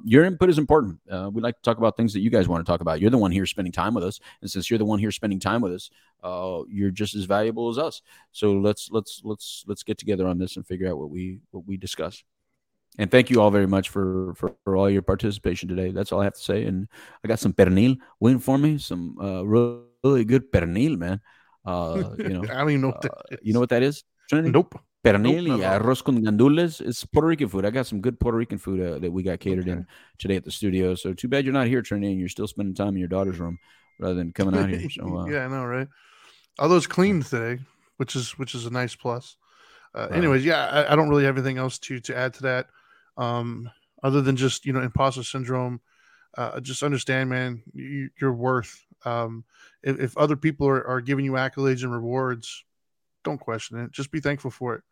your input is important. Uh, we like to talk about things that you guys want to talk about. You're the one here spending time with us, and since you're the one here spending time with us, uh, you're just as valuable as us. So let's let's let's let's get together on this and figure out what we what we discuss. And thank you all very much for, for for all your participation today. That's all I have to say. And I got some pernil waiting for me. Some uh, really, really good pernil, man. Uh, you know, <laughs> I don't even know what that uh, is. you know what that is? Trinity? Nope. Pernil Nope, y arroz con gandules. It's Puerto Rican food. I got some good Puerto Rican food uh, that we got catered in today at the studio. So too bad you're not here, Trinity, and you're still spending time in your daughter's room rather than coming out here. So <laughs> uh, yeah, I know, right? Although it's clean today, which is which is a nice plus. Uh, Right. Anyways, yeah, I, I don't really have anything else to to add to that, um, other than just you know imposter syndrome. Uh, just understand, man, you, you're worth. Um, if, if other people are, are giving you accolades and rewards, don't question it. Just be thankful for it,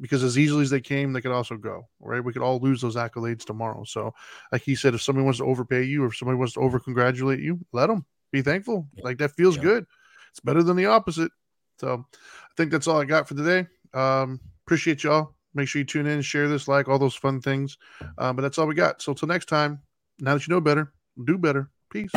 because as easily as they came, they could also go. Right? We could all lose those accolades tomorrow. So, like he said, if somebody wants to overpay you, or if somebody wants to over congratulate you, let them be thankful. Yeah. Like that feels Yeah. good. It's better than the opposite. So I think that's all I got for today. Um, appreciate y'all. Make sure you tune in, share this, like all those fun things. Uh, but that's all we got. So till next time, now that you know better, do better. Peace.